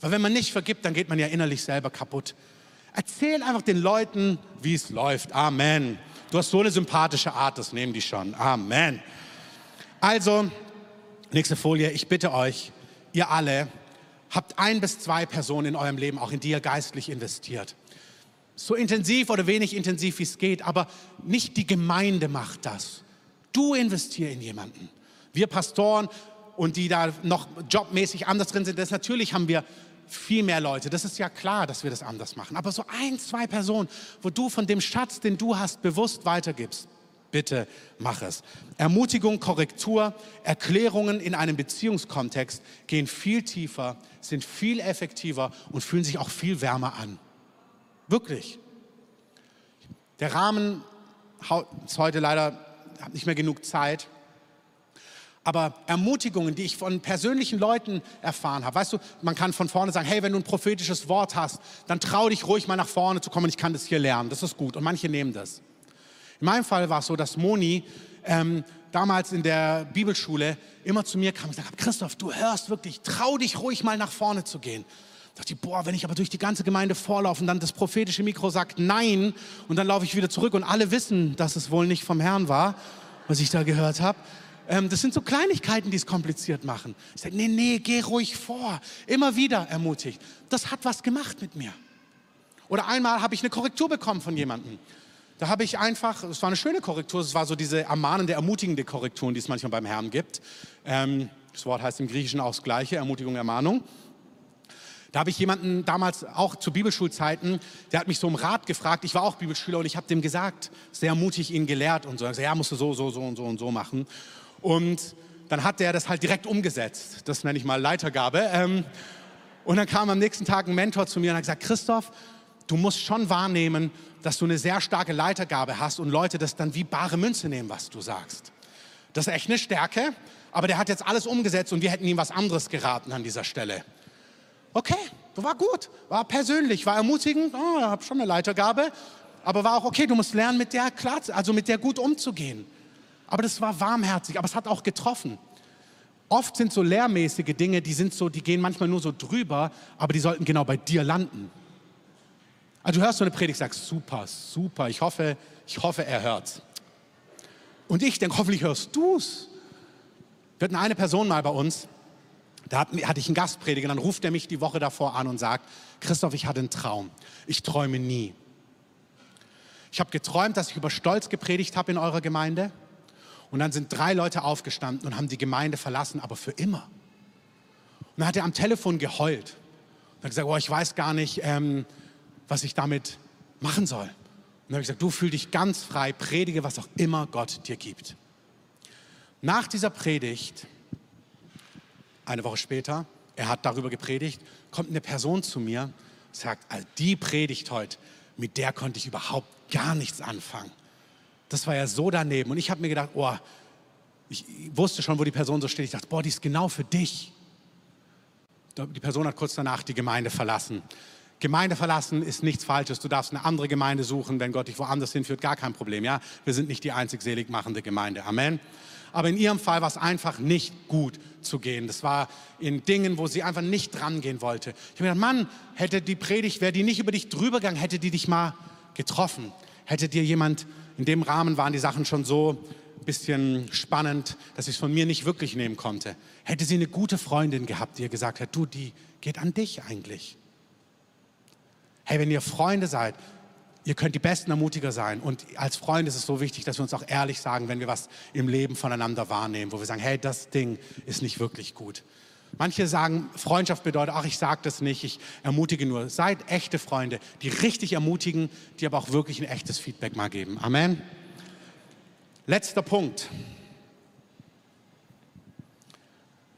Weil wenn man nicht vergibt, dann geht man ja innerlich selber kaputt. Erzähl einfach den Leuten, wie es läuft. Amen. Du hast so eine sympathische Art, das nehmen die schon. Amen. Also, nächste Folie. Ich bitte euch, ihr alle, habt ein bis zwei Personen in eurem Leben, auch in die ihr geistlich investiert. So intensiv oder wenig intensiv wie es geht, aber nicht die Gemeinde macht das. Du investier in jemanden. Wir Pastoren und die da noch jobmäßig anders drin sind, das natürlich haben wir viel mehr Leute. Das ist ja klar, dass wir das anders machen. Aber so ein, zwei Personen, wo du von dem Schatz, den du hast, bewusst weitergibst, bitte mach es. Ermutigung, Korrektur, Erklärungen in einem Beziehungskontext gehen viel tiefer, sind viel effektiver und fühlen sich auch viel wärmer an. Wirklich. Der Rahmen ist heute leider nicht mehr genug Zeit aber Ermutigungen, die ich von persönlichen Leuten erfahren habe. Weißt du, man kann von vorne sagen, hey, wenn du ein prophetisches Wort hast, dann trau dich ruhig mal nach vorne zu kommen, ich kann das hier lernen, das ist gut. Und manche nehmen das. In meinem Fall war es so, dass Moni ähm, damals in der Bibelschule immer zu mir kam und gesagt hat, Christoph, du hörst wirklich, trau dich ruhig mal nach vorne zu gehen. Da dachte ich, boah, wenn ich aber durch die ganze Gemeinde vorlaufe und dann das prophetische Mikro sagt Nein und dann laufe ich wieder zurück und alle wissen, dass es wohl nicht vom Herrn war, was ich da gehört habe, ähm, das sind so Kleinigkeiten, die es kompliziert machen. Ich sage, nee, nee, geh ruhig vor. Immer wieder ermutigt. Das hat was gemacht mit mir. Oder einmal habe ich eine Korrektur bekommen von jemandem. Da habe ich einfach, es war eine schöne Korrektur, es war so diese ermahnende, ermutigende Korrektur, die es manchmal beim Herrn gibt. Ähm, das Wort heißt im Griechischen auch das Gleiche, Ermutigung, Ermahnung. Da habe ich jemanden damals auch zu Bibelschulzeiten, der hat mich so um Rat gefragt. Ich war auch Bibelschüler und ich habe dem gesagt, sehr mutig ihn gelehrt und so. Er gesagt, ja, musst du so, so, so und so und so machen. Und dann hat der das halt direkt umgesetzt. Das nenne ich mal Leitergabe. Ähm, und dann kam am nächsten Tag ein Mentor zu mir und hat gesagt, Christoph, du musst schon wahrnehmen, dass du eine sehr starke Leitergabe hast und Leute das dann wie bare Münze nehmen, was du sagst. Das ist echt eine Stärke, aber der hat jetzt alles umgesetzt und wir hätten ihm was anderes geraten an dieser Stelle. Okay, war gut, war persönlich, war ermutigend, oh, ich habe schon eine Leitergabe, aber war auch okay, du musst lernen, mit der klar, also mit der gut umzugehen. Aber das war warmherzig, aber es hat auch getroffen. Oft sind so lehrmäßige Dinge, die sind so, die gehen manchmal nur so drüber, aber die sollten genau bei dir landen. Also du hörst so eine Predigt, sagst super, super. Ich hoffe, ich hoffe, er hört's. Und ich denke, hoffentlich hörst du's. Wir hatten eine Person mal bei uns, da hatte ich einen Gastprediger, dann ruft er mich die Woche davor an und sagt, Christoph, ich hatte einen Traum. Ich träume nie. Ich habe geträumt, dass ich über Stolz gepredigt habe in eurer Gemeinde. Und dann sind drei Leute aufgestanden und haben die Gemeinde verlassen, aber für immer. Und dann hat er am Telefon geheult. Und hat gesagt, oh, ich weiß gar nicht, ähm, was ich damit machen soll. Und dann habe ich gesagt, du fühl dich ganz frei, predige, was auch immer Gott dir gibt. Nach dieser Predigt, eine Woche später, er hat darüber gepredigt, kommt eine Person zu mir, sagt, die Predigt heute, mit der konnte ich überhaupt gar nichts anfangen. Das war ja so daneben. Und ich habe mir gedacht, oh, ich wusste schon, wo die Person so steht. Ich dachte, boah, die ist genau für dich. Die Person hat kurz danach die Gemeinde verlassen. Gemeinde verlassen ist nichts Falsches. Du darfst eine andere Gemeinde suchen, wenn Gott dich woanders hinführt, gar kein Problem. Ja, wir sind nicht die einzig selig machende Gemeinde. Amen. Aber in ihrem Fall war es einfach nicht gut zu gehen. Das war in Dingen, wo sie einfach nicht dran gehen wollte. Ich habe gedacht, Mann, hätte die Predigt, wäre die nicht über dich drüber gegangen, hätte die dich mal getroffen. Hätte dir jemand, in dem Rahmen waren die Sachen schon so ein bisschen spannend, dass ich es von mir nicht wirklich nehmen konnte. Hätte sie eine gute Freundin gehabt, die ihr gesagt hat, du, die geht an dich eigentlich. Hey, wenn ihr Freunde seid, ihr könnt die besten Ermutiger sein. Und als Freunde ist es so wichtig, dass wir uns auch ehrlich sagen, wenn wir was im Leben voneinander wahrnehmen, wo wir sagen, hey, das Ding ist nicht wirklich gut. Manche sagen, Freundschaft bedeutet, ach, ich sage das nicht, ich ermutige nur. Seid echte Freunde, die richtig ermutigen, die aber auch wirklich ein echtes Feedback mal geben. Amen. Letzter Punkt.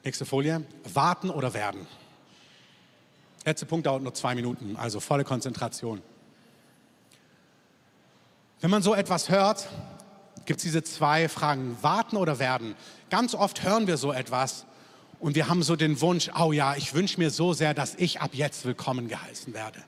Nächste Folie. Warten oder werden. Letzter Punkt dauert nur zwei Minuten, also volle Konzentration. Wenn man so etwas hört, gibt es diese zwei Fragen, warten oder werden. Ganz oft hören wir so etwas und wir haben so den Wunsch, oh ja, ich wünsche mir so sehr, dass ich ab jetzt willkommen geheißen werde.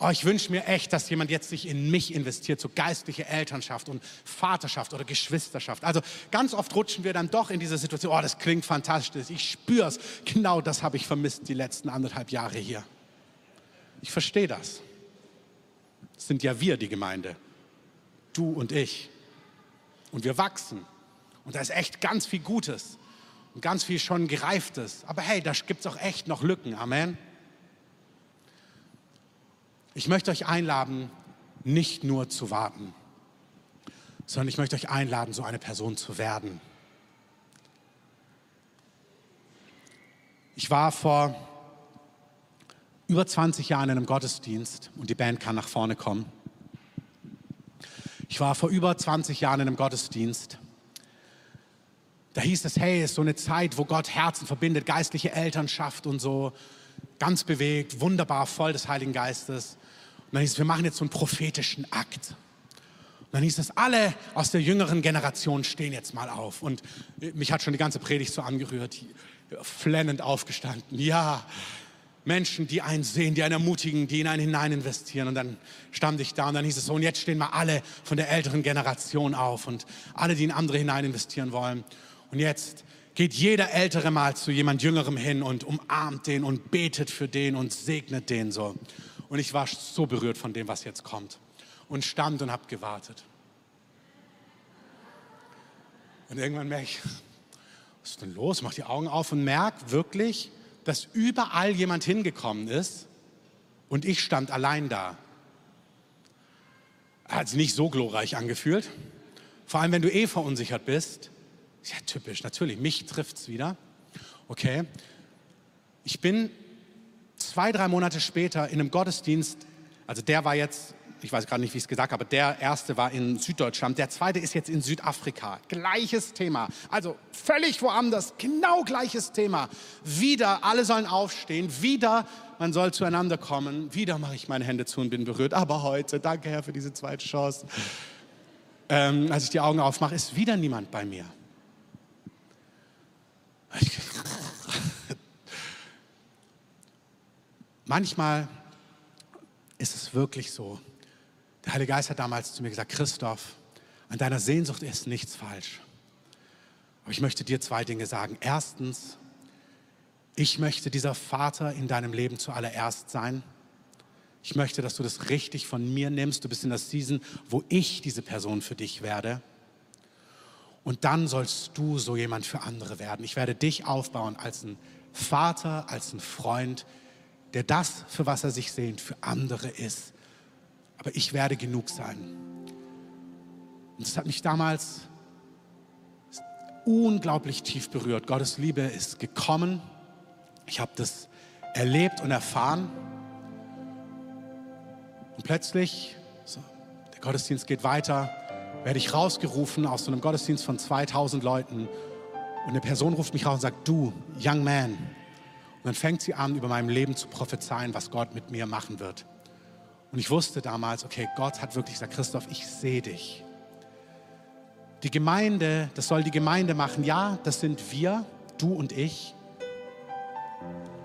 Oh, ich wünsche mir echt, dass jemand jetzt sich in mich investiert, so geistliche Elternschaft und Vaterschaft oder Geschwisterschaft. Also ganz oft rutschen wir dann doch in diese Situation, oh, das klingt fantastisch, ich spüre es. Genau das habe ich vermisst die letzten anderthalb Jahre hier. Ich verstehe das. Das sind ja wir, die Gemeinde. Du und ich. Und wir wachsen. Und da ist echt ganz viel Gutes und ganz viel schon Gereiftes. Aber hey, da gibt es auch echt noch Lücken. Amen. Ich möchte euch einladen, nicht nur zu warten, sondern ich möchte euch einladen, so eine Person zu werden. Ich war vor über 20 Jahren in einem Gottesdienst und die Band kann nach vorne kommen. Ich war vor über 20 Jahren in einem Gottesdienst. Da hieß es, hey, ist so eine Zeit, wo Gott Herzen verbindet, geistliche Elternschaft und so. Ganz bewegt, wunderbar, voll des Heiligen Geistes. Und dann hieß es, wir machen jetzt so einen prophetischen Akt. Und dann hieß es, alle aus der jüngeren Generation stehen jetzt mal auf. Und mich hat schon die ganze Predigt so angerührt, flennend aufgestanden. Ja, Menschen, die einen sehen, die einen ermutigen, die in einen hinein investieren. Und dann stand ich da und dann hieß es so, und jetzt stehen mal alle von der älteren Generation auf und alle, die in andere hinein investieren wollen. Und jetzt geht jeder Ältere mal zu jemand Jüngerem hin und umarmt den und betet für den und segnet den so. Und ich war so berührt von dem, was jetzt kommt. Und stand und habe gewartet. Und irgendwann merke ich, was ist denn los? Mach die Augen auf und merke wirklich, dass überall jemand hingekommen ist und ich stand allein da. Hat es nicht so glorreich angefühlt. Vor allem, wenn du eh verunsichert bist. Ja, typisch, natürlich, mich trifft es wieder. Okay. Ich bin zwei, drei Monate später in einem Gottesdienst, also der war jetzt, ich weiß gerade nicht, wie ich es gesagt habe, der erste war in Süddeutschland, der zweite ist jetzt in Südafrika. Gleiches Thema, also völlig woanders, genau gleiches Thema. Wieder, alle sollen aufstehen, wieder, man soll zueinander kommen, wieder mache ich meine Hände zu und bin berührt. Aber heute, danke Herr für diese zweite Chance. Ähm, als ich die Augen aufmache, ist wieder niemand bei mir. Manchmal ist es wirklich so. Der Heilige Geist hat damals zu mir gesagt, Christoph, an deiner Sehnsucht ist nichts falsch. Aber ich möchte dir zwei Dinge sagen. Erstens, ich möchte dieser Vater in deinem Leben zuallererst sein. Ich möchte, dass du das richtig von mir nimmst. Du bist in der Season, wo ich diese Person für dich werde. Und dann sollst du so jemand für andere werden. Ich werde dich aufbauen als ein Vater, als ein Freund, der das, für was er sich sehnt, für andere ist. Aber ich werde genug sein. Und das hat mich damals unglaublich tief berührt. Gottes Liebe ist gekommen. Ich habe das erlebt und erfahren. Und plötzlich, so, der Gottesdienst geht weiter, werde ich rausgerufen aus so einem Gottesdienst von 2000 Leuten. Und eine Person ruft mich raus und sagt, du, Young Man, und dann fängt sie an, über meinem Leben zu prophezeien, was Gott mit mir machen wird. Und ich wusste damals, okay, Gott hat wirklich gesagt, Christoph, ich sehe dich. Die Gemeinde, das soll die Gemeinde machen. Ja, das sind wir, du und ich.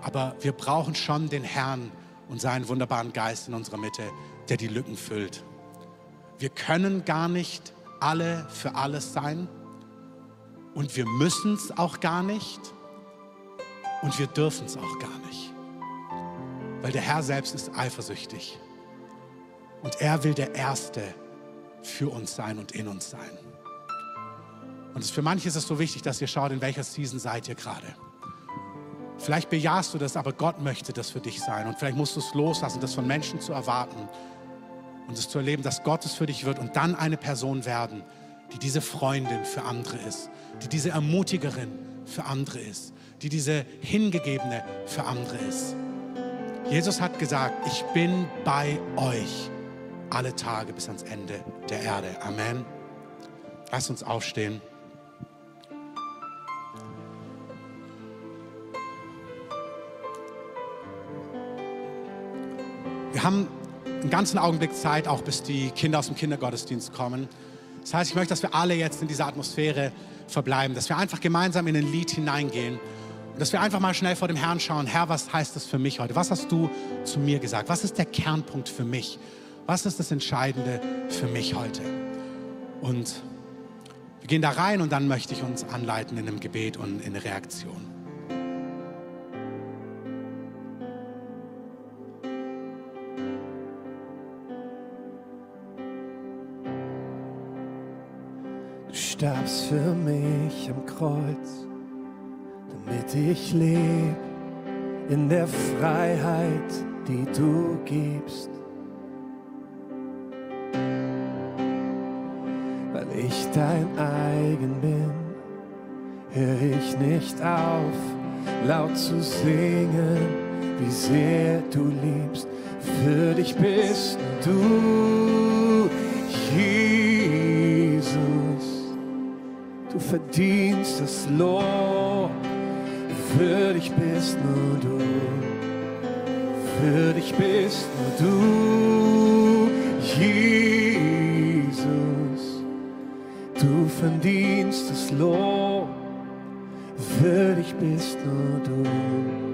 Aber wir brauchen schon den Herrn, und seinen wunderbaren Geist in unserer Mitte, der die Lücken füllt. Wir können gar nicht alle für alles sein und wir müssen es auch gar nicht und wir dürfen es auch gar nicht, weil der Herr selbst ist eifersüchtig und er will der Erste für uns sein und in uns sein. Und für manche ist es so wichtig, dass ihr schaut, in welcher Season seid ihr gerade. Vielleicht bejahst du das, aber Gott möchte das für dich sein. Und vielleicht musst du es loslassen, das von Menschen zu erwarten und es zu erleben, dass Gott es für dich wird und dann eine Person werden, die diese Freundin für andere ist, die diese Ermutigerin für andere ist, die diese Hingegebene für andere ist. Jesus hat gesagt, ich bin bei euch alle Tage bis ans Ende der Erde. Amen. Lass uns aufstehen. Wir haben einen ganzen Augenblick Zeit, auch bis die Kinder aus dem Kindergottesdienst kommen. Das heißt, ich möchte, dass wir alle jetzt in dieser Atmosphäre verbleiben, dass wir einfach gemeinsam in ein Lied hineingehen und dass wir einfach mal schnell vor dem Herrn schauen, Herr, was heißt das für mich heute? Was hast du zu mir gesagt? Was ist der Kernpunkt für mich? Was ist das Entscheidende für mich heute? Und wir gehen da rein und dann möchte ich uns anleiten in einem Gebet und in eine Reaktion. Starbst für mich am Kreuz, damit ich lebe in der Freiheit, die du gibst. Weil ich dein eigen bin, höre ich nicht auf, laut zu singen, wie sehr du liebst. Für dich bist du Jesus. Verdienst das Lob, für dich bist nur du, für dich bist nur du, Jesus. Du verdienst das Lob, für dich bist nur du. Du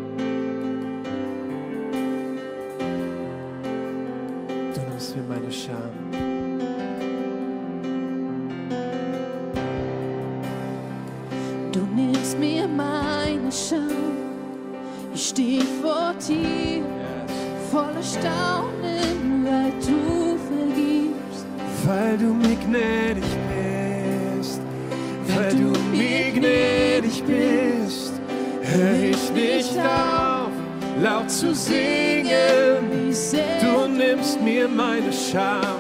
Scham,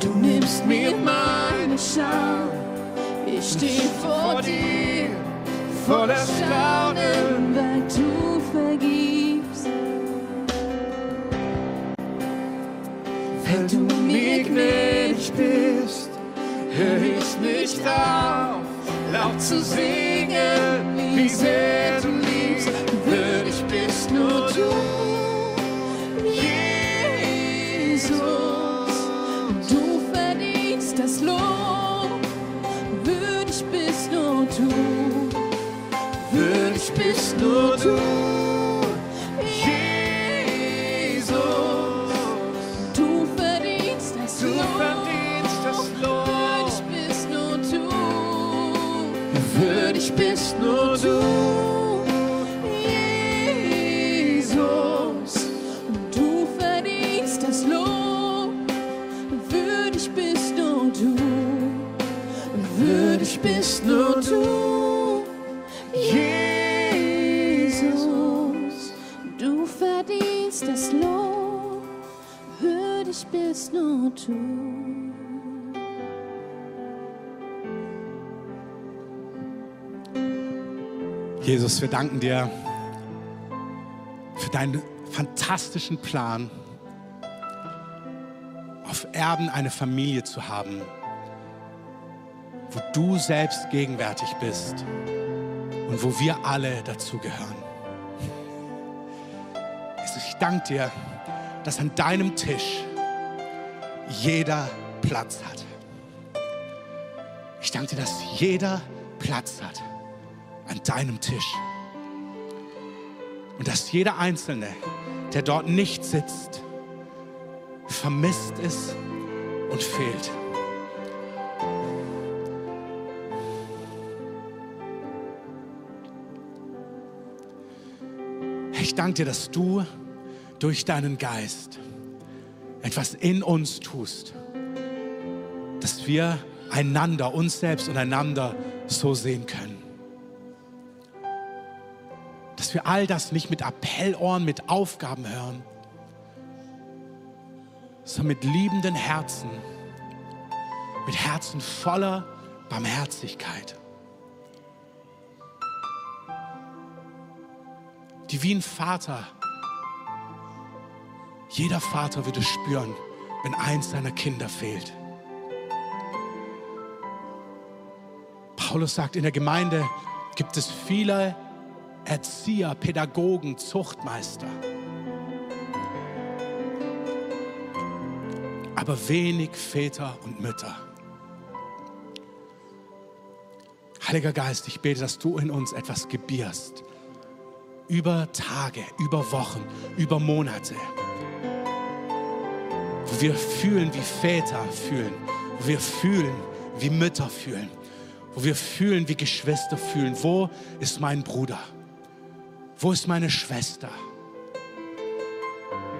du nimmst mir meine Scham. Ich stehe vor dir, voller Staunen. weil du vergibst. Weil du mir gnädig bist, hör ich nicht auf, laut zu singen, bist nur du, Jesus. du verdienst das Du Lob, verdienst das würdig Lob. bist nur du, Würdig bist nur du. Bist nur du. Jesus, wir danken dir für deinen fantastischen Plan, auf Erden eine Familie zu haben, wo du selbst gegenwärtig bist und wo wir alle dazugehören. Jesus, ich danke dir, dass an deinem Tisch jeder Platz hat. Ich danke dir, dass jeder Platz hat an deinem Tisch. Und dass jeder Einzelne, der dort nicht sitzt, vermisst ist und fehlt. Ich danke dir, dass du durch deinen Geist etwas in uns tust, dass wir einander, uns selbst und einander so sehen können. Dass wir all das nicht mit Appellohren, mit Aufgaben hören, sondern mit liebenden Herzen, mit Herzen voller Barmherzigkeit. Die wie ein Vater, jeder Vater würde spüren, wenn eins seiner Kinder fehlt. Paulus sagt, in der Gemeinde gibt es viele Erzieher, Pädagogen, Zuchtmeister. Aber wenig Väter und Mütter. Heiliger Geist, ich bete, dass du in uns etwas gebierst. Über Tage, über Wochen, über Monate. Wo wir fühlen, wie Väter fühlen. Wo wir fühlen, wie Mütter fühlen wo wir fühlen, wie Geschwister fühlen. Wo ist mein Bruder? Wo ist meine Schwester?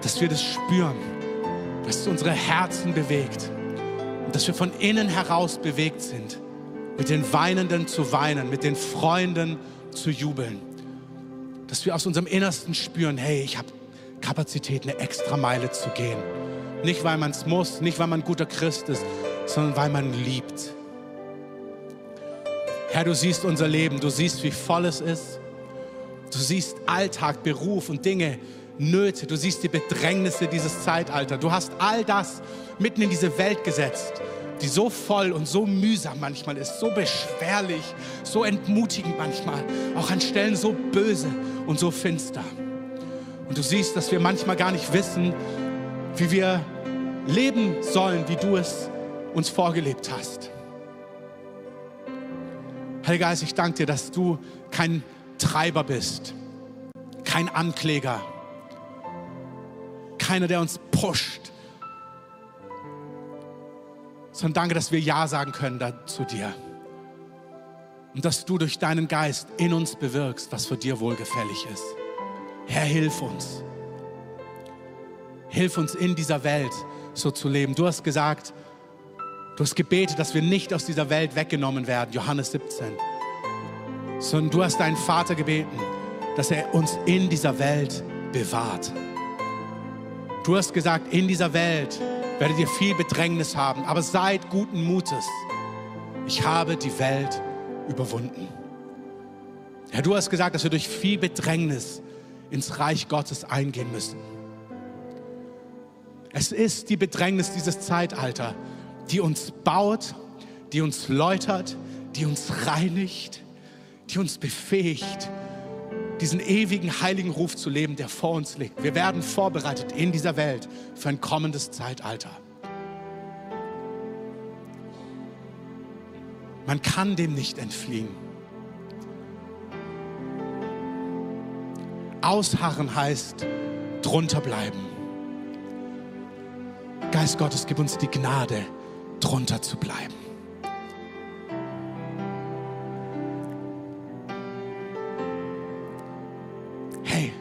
Dass wir das spüren, dass unsere Herzen bewegt und dass wir von innen heraus bewegt sind, mit den Weinenden zu weinen, mit den Freunden zu jubeln. Dass wir aus unserem Innersten spüren, hey, ich habe Kapazität, eine extra Meile zu gehen. Nicht, weil man es muss, nicht, weil man ein guter Christ ist, sondern weil man liebt Herr, du siehst unser Leben, du siehst, wie voll es ist. Du siehst Alltag, Beruf und Dinge, Nöte, du siehst die Bedrängnisse dieses Zeitalters. Du hast all das mitten in diese Welt gesetzt, die so voll und so mühsam manchmal ist, so beschwerlich, so entmutigend manchmal, auch an Stellen so böse und so finster. Und du siehst, dass wir manchmal gar nicht wissen, wie wir leben sollen, wie du es uns vorgelebt hast. Heiliger Geist, ich danke dir, dass du kein Treiber bist, kein Ankläger, keiner, der uns pusht, sondern danke, dass wir Ja sagen können zu dir. Und dass du durch deinen Geist in uns bewirkst, was für dir wohlgefällig ist. Herr, hilf uns. Hilf uns in dieser Welt so zu leben. Du hast gesagt, Du hast gebetet, dass wir nicht aus dieser Welt weggenommen werden, Johannes 17. Sondern du hast deinen Vater gebeten, dass er uns in dieser Welt bewahrt. Du hast gesagt, in dieser Welt werdet ihr viel Bedrängnis haben, aber seid guten Mutes. Ich habe die Welt überwunden. Herr, du hast gesagt, dass wir durch viel Bedrängnis ins Reich Gottes eingehen müssen. Es ist die Bedrängnis dieses Zeitalters, die uns baut, die uns läutert, die uns reinigt, die uns befähigt, diesen ewigen heiligen Ruf zu leben, der vor uns liegt. Wir werden vorbereitet in dieser Welt für ein kommendes Zeitalter. Man kann dem nicht entfliehen. Ausharren heißt drunter bleiben. Geist Gottes, gib uns die Gnade, drunter zu bleiben. Hey,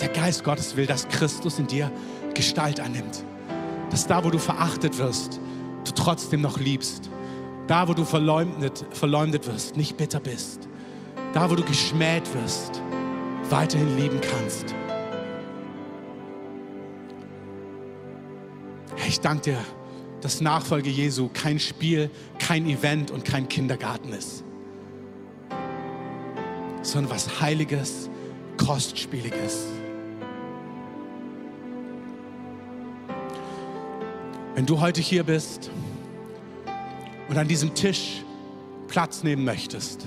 der Geist Gottes will, dass Christus in dir Gestalt annimmt. Dass da, wo du verachtet wirst, du trotzdem noch liebst. Da, wo du verleumdet, verleumdet wirst, nicht bitter bist. Da, wo du geschmäht wirst, weiterhin lieben kannst. Danke dir dass Nachfolge Jesu kein Spiel, kein Event und kein Kindergarten ist, sondern was Heiliges, Kostspieliges. Wenn du heute hier bist und an diesem Tisch Platz nehmen möchtest,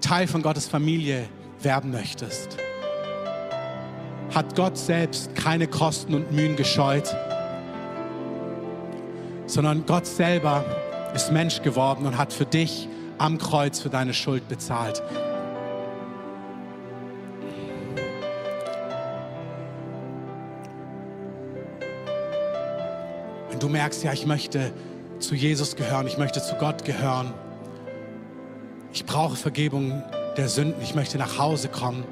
Teil von Gottes Familie werden möchtest, hat Gott selbst keine Kosten und Mühen gescheut, sondern Gott selber ist Mensch geworden und hat für dich am Kreuz für deine Schuld bezahlt. Wenn du merkst, ja, ich möchte zu Jesus gehören, ich möchte zu Gott gehören, ich brauche Vergebung der Sünden, ich möchte nach Hause kommen,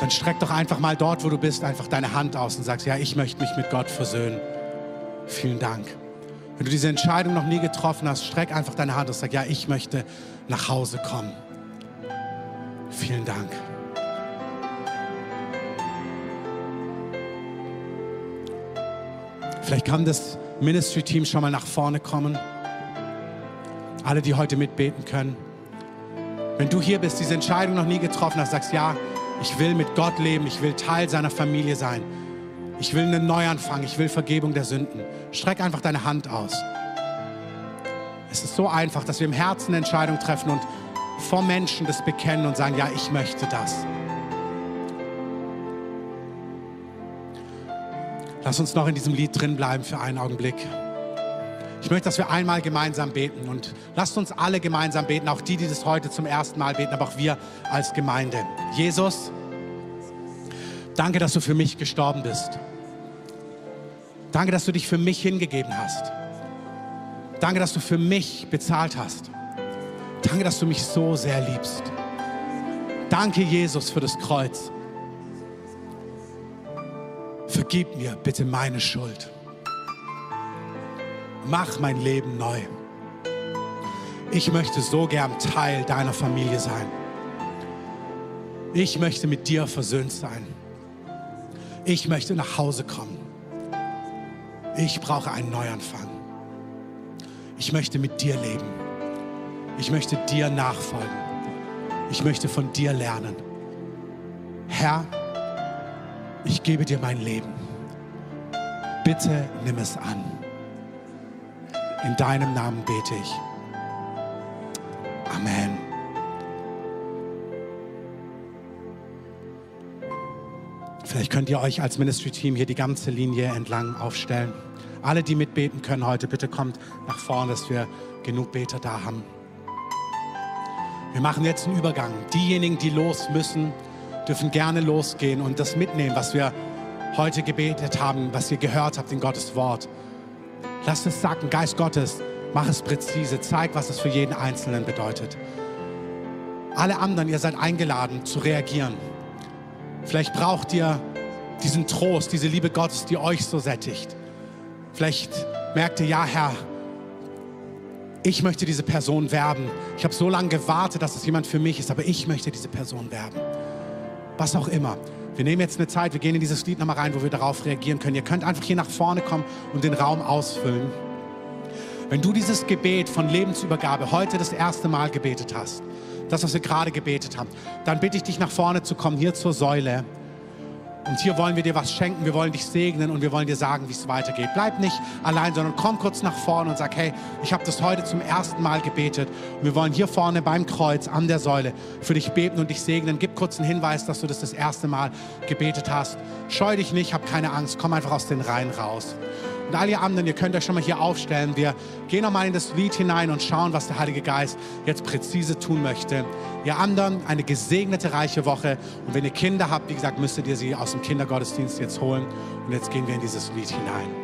dann streck doch einfach mal dort, wo du bist, einfach deine Hand aus und sagst, ja, ich möchte mich mit Gott versöhnen. Vielen Dank. Wenn du diese Entscheidung noch nie getroffen hast, streck einfach deine Hand und sag, ja, ich möchte nach Hause kommen. Vielen Dank. Vielleicht kann das Ministry-Team schon mal nach vorne kommen. Alle, die heute mitbeten können. Wenn du hier bist, diese Entscheidung noch nie getroffen hast, sagst, ja, ich will mit Gott leben, ich will Teil seiner Familie sein. Ich will einen Neuanfang, ich will Vergebung der Sünden. Streck einfach deine Hand aus. Es ist so einfach, dass wir im Herzen eine Entscheidung treffen und vor Menschen das bekennen und sagen, ja, ich möchte das. Lass uns noch in diesem Lied drin bleiben für einen Augenblick. Ich möchte, dass wir einmal gemeinsam beten und lasst uns alle gemeinsam beten, auch die, die das heute zum ersten Mal beten, aber auch wir als Gemeinde. Jesus, danke, dass du für mich gestorben bist. Danke, dass du dich für mich hingegeben hast. Danke, dass du für mich bezahlt hast. Danke, dass du mich so sehr liebst. Danke, Jesus, für das Kreuz. Vergib mir bitte meine Schuld. Mach mein Leben neu. Ich möchte so gern Teil deiner Familie sein. Ich möchte mit dir versöhnt sein. Ich möchte nach Hause kommen. Ich brauche einen Neuanfang. Ich möchte mit dir leben. Ich möchte dir nachfolgen. Ich möchte von dir lernen. Herr, ich gebe dir mein Leben. Bitte nimm es an. In deinem Namen bete ich. Amen. Vielleicht könnt ihr euch als Ministry-Team hier die ganze Linie entlang aufstellen. Alle, die mitbeten können heute, bitte kommt nach vorne, dass wir genug Beter da haben. Wir machen jetzt einen Übergang. Diejenigen, die los müssen, dürfen gerne losgehen und das mitnehmen, was wir heute gebetet haben, was ihr gehört habt in Gottes Wort. Lasst es sacken, Geist Gottes, mach es präzise, zeig, was es für jeden Einzelnen bedeutet. Alle anderen, ihr seid eingeladen zu reagieren. Vielleicht braucht ihr diesen Trost, diese Liebe Gottes, die euch so sättigt. Vielleicht merkt ihr, ja, Herr, ich möchte diese Person werben. Ich habe so lange gewartet, dass es jemand für mich ist, aber ich möchte diese Person werben. Was auch immer. Wir nehmen jetzt eine Zeit, wir gehen in dieses Lied nochmal rein, wo wir darauf reagieren können. Ihr könnt einfach hier nach vorne kommen und den Raum ausfüllen. Wenn du dieses Gebet von Lebensübergabe heute das erste Mal gebetet hast, das, was wir gerade gebetet haben, dann bitte ich dich nach vorne zu kommen, hier zur Säule. Und hier wollen wir dir was schenken, wir wollen dich segnen und wir wollen dir sagen, wie es weitergeht. Bleib nicht allein, sondern komm kurz nach vorne und sag, hey, ich habe das heute zum ersten Mal gebetet. Und wir wollen hier vorne beim Kreuz an der Säule für dich beten und dich segnen. Gib kurz einen Hinweis, dass du das das erste Mal gebetet hast. Scheu dich nicht, hab keine Angst, komm einfach aus den Reihen raus. Und all ihr anderen, ihr könnt euch schon mal hier aufstellen. Wir gehen nochmal in das Lied hinein und schauen, was der Heilige Geist jetzt präzise tun möchte. Ihr anderen, eine gesegnete, reiche Woche. Und wenn ihr Kinder habt, wie gesagt, müsstet ihr sie aus dem Kindergottesdienst jetzt holen. Und jetzt gehen wir in dieses Lied hinein.